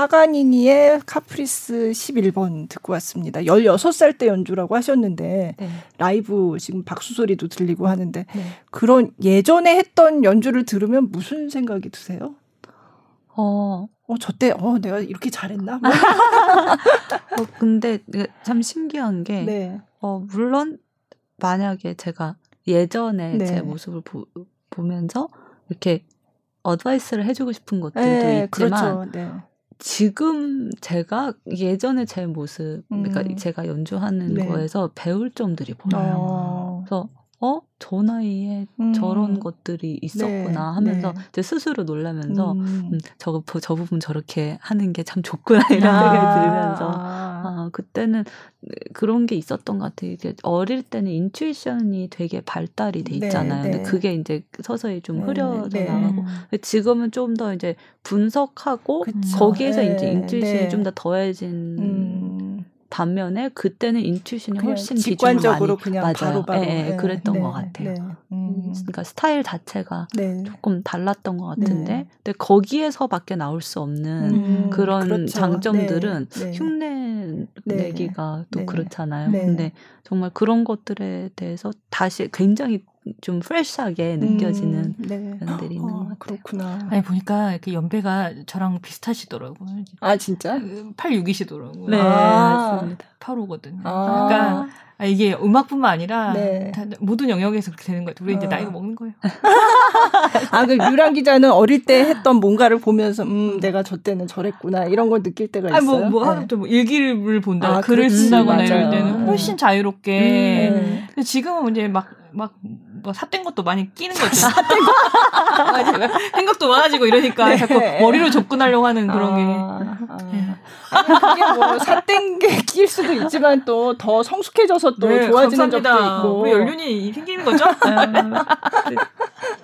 파가니니의 카프리스 11번 듣고 왔습니다. 16살 때 연주라고 하셨는데 네. 라이브 지금 박수 소리도 들리고 하는데 네. 그런 예전에 했던 연주를 들으면 무슨 생각이 드세요? 어, 어, 저 때, 어, 내가 이렇게 잘했나? 뭐. 어, 근데 참 신기한 게, 네. 어, 물론 만약에 제가 예전에 네. 제 모습을 보, 보면서 이렇게 어드바이스를 해주고 싶은 것들도 네, 있지만 그렇죠. 네. 지금 제가 예전에 제 모습, 그러니까 음. 제가 연주하는 네. 거에서 배울 점들이 보여요. 어, 그래서 어? 저 나이에 음. 저런 것들이 있었구나 네, 하면서 네. 이제 스스로 놀라면서 음. 음, 저, 저 부분 저렇게 하는 게 참 좋구나 이런 생각이 들면서 아, 아, 그때는 그런 게 있었던 것 같아요. 이제 어릴 때는 인투이션이 되게 발달이 돼 네, 있잖아요. 네. 근데 그게 이제 서서히 좀 네, 흐려져 네. 나가고 지금은 좀 더 이제 분석하고 그쵸. 거기에서 네, 이제 인투이션이 네. 좀더 더해진 음, 반면에 그때는 인투이션이 훨씬 직관적으로 그냥 맞아요. 바로 바로 예, 예, 그랬던 네, 것 같아요. 네. 음, 그러니까 스타일 자체가 네. 조금 달랐던 것 같은데, 네. 근데 거기에서밖에 나올 수 없는 음, 그런 그렇죠. 장점들은 네, 네. 흉내 네. 내기가 또 네. 그렇잖아요. 네. 근데 정말 그런 것들에 대해서 다시 굉장히 좀 프레시하게 느껴지는 음, 네. 면들이 있는 것 어, 같아요. 그렇구나. 아니 보니까 그 연배가 저랑 비슷하시더라고요. 아 진짜? 86이시더라고요. 네, 아. 맞습니다. 8호거든요. 아. 그러니까 아, 이게 음악뿐만 아니라 네. 다- 모든 영역에서 그렇게 되는 것 같아요. 우리 이제 어. 나이가 먹는 거예요. 아, 그 유랑 기자는 어릴 때 했던 뭔가를 보면서 음, 내가 저 때는 저랬구나 이런 걸 느낄 때가 아니 있어요. 뭐, 뭐 네. 또뭐 일기를 본다, 아, 글을 그렇지, 쓴다거나 맞아요. 이럴 때는 훨씬 자유롭게. 네. 근데 지금은 이제 막, 막, 뭐 삿된 것도 많이 끼는 거. 맞아요. 생각도 많아지고 이러니까 네. 자꾸 머리로 접근하려고 하는 그런 게. 아, 아. 네. 아니, 그게 뭐 삿된 게 끼일 수도 있지만 또 더 성숙해져서 또 네, 좋아지는 감사합니다. 적도 있고. 우리 연륜이 생기는 거죠? 아,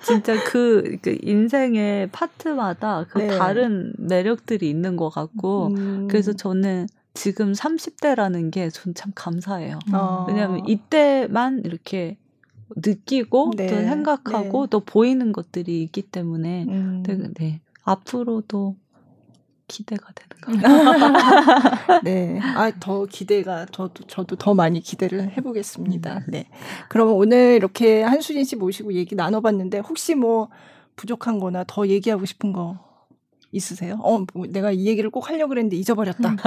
진짜 그, 그 인생의 파트마다 그 네. 다른 매력들이 있는 것 같고, 음. 그래서 저는 지금 30대라는 게 전 참 감사해요. 어. 왜냐하면 이때만 이렇게 느끼고 네, 또 생각하고 네. 또 보이는 것들이 있기 때문에 음. 네, 네. 앞으로도 기대가 되는 것 같아요. 네. 아, 더 기대가, 저도, 저도 더 많이 기대를 해보겠습니다. 네. 그러면 오늘 이렇게 한수진 씨 모시고 얘기 나눠봤는데, 혹시 뭐 부족한 거나 더 얘기하고 싶은 거 있으세요? 어, 뭐 내가 이 얘기를 꼭 하려고 그랬는데 잊어버렸다. 음.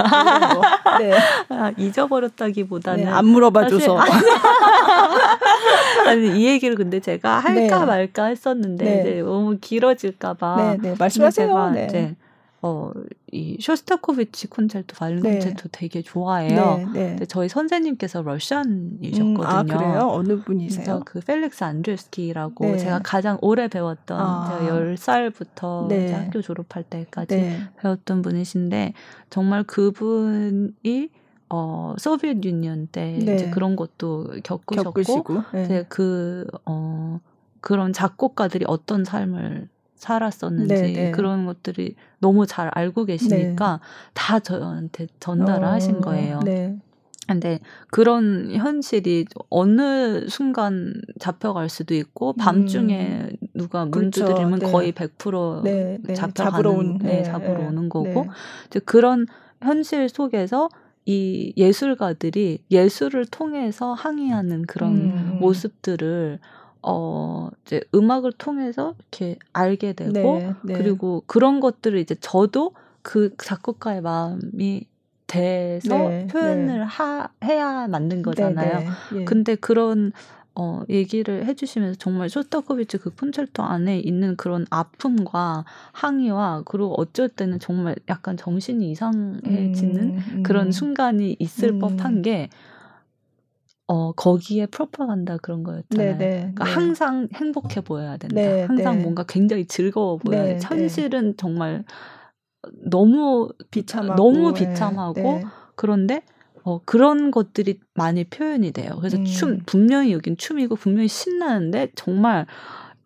네. 아, 잊어버렸다기보다는. 네, 안 물어봐줘서. 아니, 이 얘기를 근데 제가 할까 네. 말까 했었는데, 네. 이제 너무 길어질까봐. 네, 네. 말씀하세요. 제가 네. 이제 어, 이 쇼스타코비치 콘체르토 바이올린 네. 콘체르토 되게 좋아해요. 네, 네. 근데 저희 선생님께서 Russian이셨거든요. 음, 아, 그래요? 어느 분이세요? 그 펠릭스 안드리엡스키라고 네. 제가 가장 오래 배웠던 아. 제가 10살부터 네. 학교 졸업할 때까지 네. 배웠던 분이신데 정말 그분이 어, 소비에트 유니언 때 이제 그런 것도 겪으셨고 겪으시고, 이제 그 어, 그런 작곡가들이 어떤 삶을 살았었는지 네네. 네. 그런 것들이 너무 잘 알고 계시니까 네. 다 저한테 전달을 어, 하신 거예요. 네. 근데 그런 현실이 어느 순간 잡혀갈 수도 있고 밤중에 음. 누가 문 그렇죠. 두드리면 네. 거의 100% 네, 네. 잡혀가는 온, 네, 잡으러 오는 거고 이제 그런 현실 속에서 이 예술가들이 예술을 통해서 항의하는 그런 음. 모습들을 어 이제 음악을 통해서 이렇게 알게 되고 네, 네. 그리고 그런 것들을 이제 저도 그 작곡가의 마음이 돼서 네, 표현을 네. 하, 해야 만든 거잖아요. 네, 네. 예. 근데 그런 어, 얘기를 해주시면서 정말 쇼스타코비치 그 콘체르토 안에 있는 그런 아픔과 항의와 그리고 어쩔 때는 정말 약간 정신이 이상해지는 음, 음. 그런 순간이 있을 음. 법한 게 어, 거기에 프로파간다 그런 거였잖아요. 네네, 그러니까 네. 항상 행복해 보여야 된다. 네, 항상 네. 뭔가 굉장히 즐거워 보여야 돼. 네, 네. 현실은 정말 너무 비참하고 너무 네, 비참하고 그런데 어, 그런 것들이 많이 표현이 돼요. 그래서 음. 춤 분명히 여긴 춤이고 분명히 신나는데 정말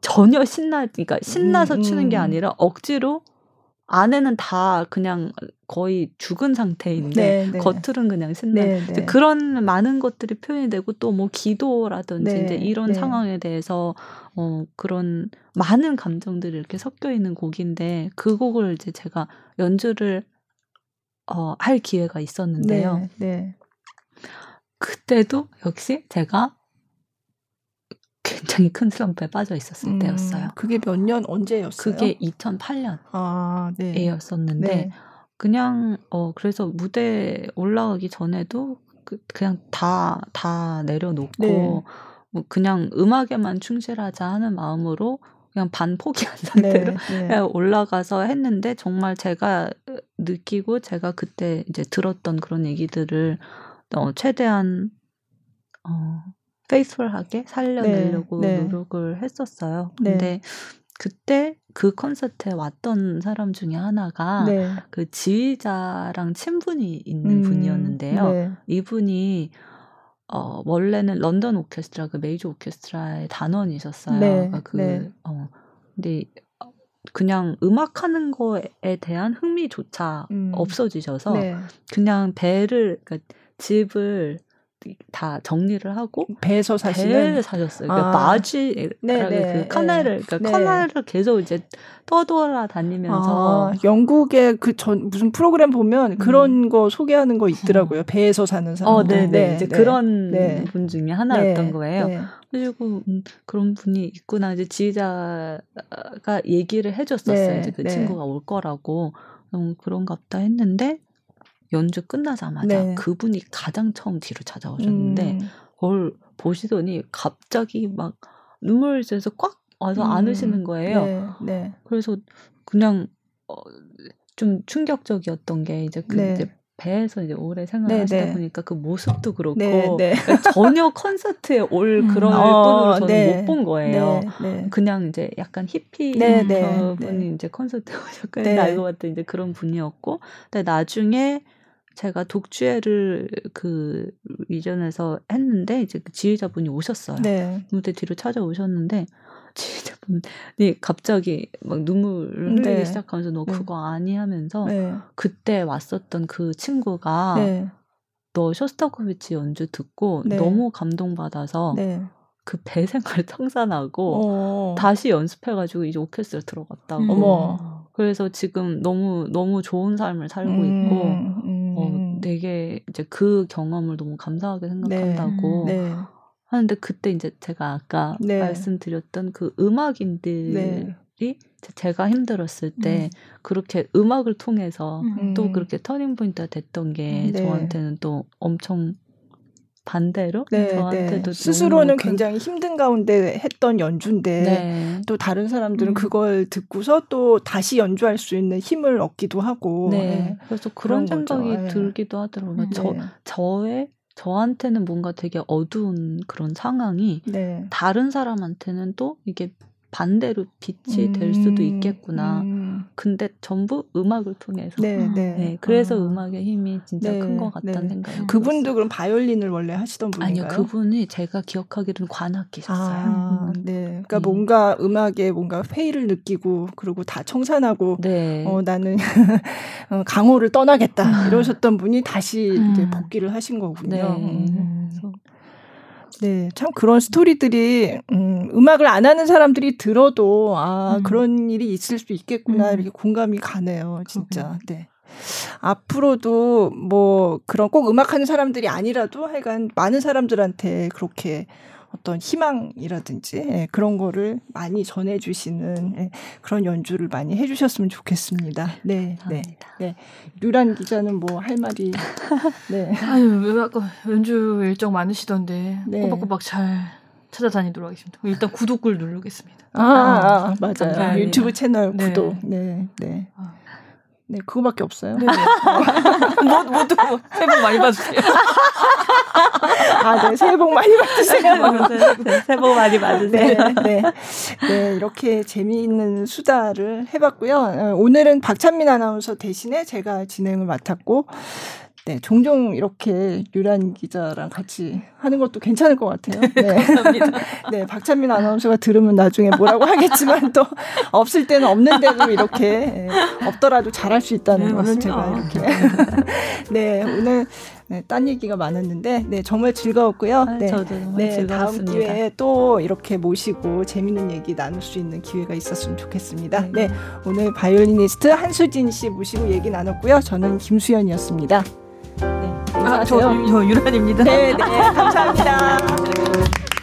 전혀 신나 그러니까 신나서 음, 추는 게 음. 아니라 억지로 안에는 다 그냥 거의 죽은 상태인데 네, 네. 겉으로는 그냥 신나. 네, 네. 그런 많은 것들이 표현이 되고 또 뭐 기도라든지 네, 이제 이런 네. 상황에 대해서 어 그런 많은 감정들이 이렇게 섞여 있는 곡인데 그 곡을 이제 제가 연주를 어 할 기회가 있었는데요. 그때도 역시 제가 굉장히 큰 슬럼프에 빠져 있었을 음, 때였어요. 그게 몇 년 언제였어요? 그게 2008년에였었는데 아, 네. 그냥 어 그래서 무대 올라가기 전에도 그, 그냥 다다 내려놓고 네. 뭐 그냥 음악에만 충실하자 하는 마음으로 그냥 반 포기한 상태로 네, 네. 올라가서 했는데 정말 제가 느끼고 제가 그때 이제 들었던 그런 얘기들을 어 최대한 어 페이스풀하게 살려내려고 네, 네. 노력을 했었어요. 네. 근데 네. 그때 그 콘서트에 왔던 사람 중에 하나가 네. 그 지휘자랑 친분이 있는 음, 분이었는데요. 네. 이분이 어 원래는 런던 오케스트라 그 메이저 오케스트라의 단원이셨어요. 그러니까 그 어, 근데 그냥 음악하는 거에 대한 흥미조차 음. 없어지셔서 그냥 배를 그러니까 집을 다 정리를 하고 배에서 사시는 배를 사셨어요. 그러니까 아. 마쥐 네, 네, 그 커널을 그러니까 네. 커널을 계속 이제 떠돌아 다니면서 아, 영국의 그 전 무슨 프로그램 보면 음. 그런 거 소개하는 거 있더라고요. 어. 배에서 사는 사람. 어, 네, 네, 이제 그런 분 중에 하나였던 거예요. 그리고 음, 그런 분이 있구나 이제 지휘자가 얘기를 해줬었어요. 이제 그 친구가 올 거라고 음, 그런갑다 했는데 연주 끝나자마자 네. 그분이 가장 처음 뒤로 찾아오셨는데 음. 그걸 보시더니 갑자기 막 눈물을 흘려서 꽉 와서 음. 안으시는 거예요. 네. 네. 그래서 그냥 어, 좀 충격적이었던 게 이제 그 네. 이제 배에서 이제 오래 생활하시다 네, 네. 보니까 그 모습도 그렇고 네, 네. 그러니까 전혀 콘서트에 올 음. 그런 어, 분으로 저는 못 본 거예요. 그냥 이제 약간 히피 분이 이제 콘서트에 오셨고 네. 알고 봤더니 이제 그런 분이었고 근데 나중에 제가 독주회를 그 이전에서 했는데 이제 그 지휘자분이 오셨어요. 네. 무대 뒤로 찾아오셨는데 지휘자분이 갑자기 막 눈물을 흘리기 네. 시작하면서 너 네. 그거 아니 하면서 네. 그때 왔었던 그 친구가 네. 너 쇼스타코비치 연주 듣고 네. 너무 감동받아서 그 배 생활 청산하고 어. 다시 연습해가지고 이제 오케스트라 들어갔다고. 음. 어머. 그래서 지금 너무 너무 좋은 삶을 살고 음, 있고 음. 어, 되게 이제 그 경험을 너무 감사하게 생각한다고 네. 네. 하는데 그때 이제 제가 아까 네. 말씀드렸던 그 음악인들이 네. 제가 힘들었을 때 음. 그렇게 음악을 통해서 음. 또 그렇게 터닝 포인트가 됐던 게 네. 저한테는 또 엄청 반대로 네, 저한테도 네. 스스로는 굉장히 힘든 가운데 했던 연주인데 네. 또 다른 사람들은 음. 그걸 듣고서 또 다시 연주할 수 있는 힘을 얻기도 하고 네. 네. 그래서 그런, 그런 생각이 네. 들기도 하더라고요. 저 네. 저의 저한테는 뭔가 되게 어두운 그런 상황이 다른 사람한테는 또 이게 반대로 빛이 음, 될 수도 있겠구나. 음. 근데 전부 음악을 통해서. 네, 네. 네 그래서 아. 음악의 힘이 진짜 네, 큰것 같다는 네. 생각이 그분도. 그럼 바이올린을 원래 하시던 분인가요? 아니요, 그분이 제가 기억하기로는 관악기셨어요. 아, 음. 네. 그러니까 네. 뭔가 음악에 뭔가 회의를 느끼고 그리고 다 청산하고 네. 어, 나는 어, 강호를 떠나겠다 이러셨던 분이 다시 이제 음. 복귀를 하신 거군요. 네. 음. 네, 참 그런 스토리들이 음, 음악을 안 하는 사람들이 들어도 아 음. 그런 일이 있을 수 있겠구나 음. 이렇게 공감이 가네요, 진짜. 네. 앞으로도 뭐 그런 꼭 음악하는 사람들이 아니라도 하여간 많은 사람들한테 그렇게 어떤 희망이라든지 예, 그런 거를 많이 전해주시는 예, 그런 연주를 많이 해주셨으면 좋겠습니다. 네, 네, 네. 류란 기자는 뭐 할 말이 네. 아유, 아까 연주 일정 많으시던데 네. 꼬박꼬박 잘 찾아다니도록 하겠습니다. 일단 구독을 누르겠습니다. 아, 아, 아 맞아요. 감사합니다. 유튜브 채널 네. 구독. 네, 네. 아. 네, 그거밖에 없어요. 네. 뭐, 뭐도 뭐, 새해 복 많이 받으세요. 아, 네, 새해 복 많이 받으세요. 네, 새해 복 많이 받으세요. 네, 네, 네, 이렇게 재미있는 수다를 해봤고요. 어, 오늘은 박찬민 아나운서 대신에 제가 진행을 맡았고, 네, 종종 이렇게 유란 기자랑 같이 하는 것도 괜찮을 것 같아요. 네. 감사합니다. 네, 박찬민 아나운서가 들으면 나중에 뭐라고 하겠지만 또 없을 때는 없는데도 이렇게 예, 없더라도 잘할 수 있다는 네, 거는 제가 이렇게 네 오늘 네, 딴 얘기가 많았는데 네 정말 즐거웠고요. 아, 네, 저도 네, 즐거웠습니다. 다음 기회에 또 이렇게 모시고 재밌는 얘기 나눌 수 있는 기회가 있었으면 좋겠습니다. 네, 네 오늘 바이올리니스트 한수진 씨 모시고 얘기 나눴고요. 저는 김수연이었습니다. 네, 아, 저, 저 유란입니다. 네, 네, 감사합니다.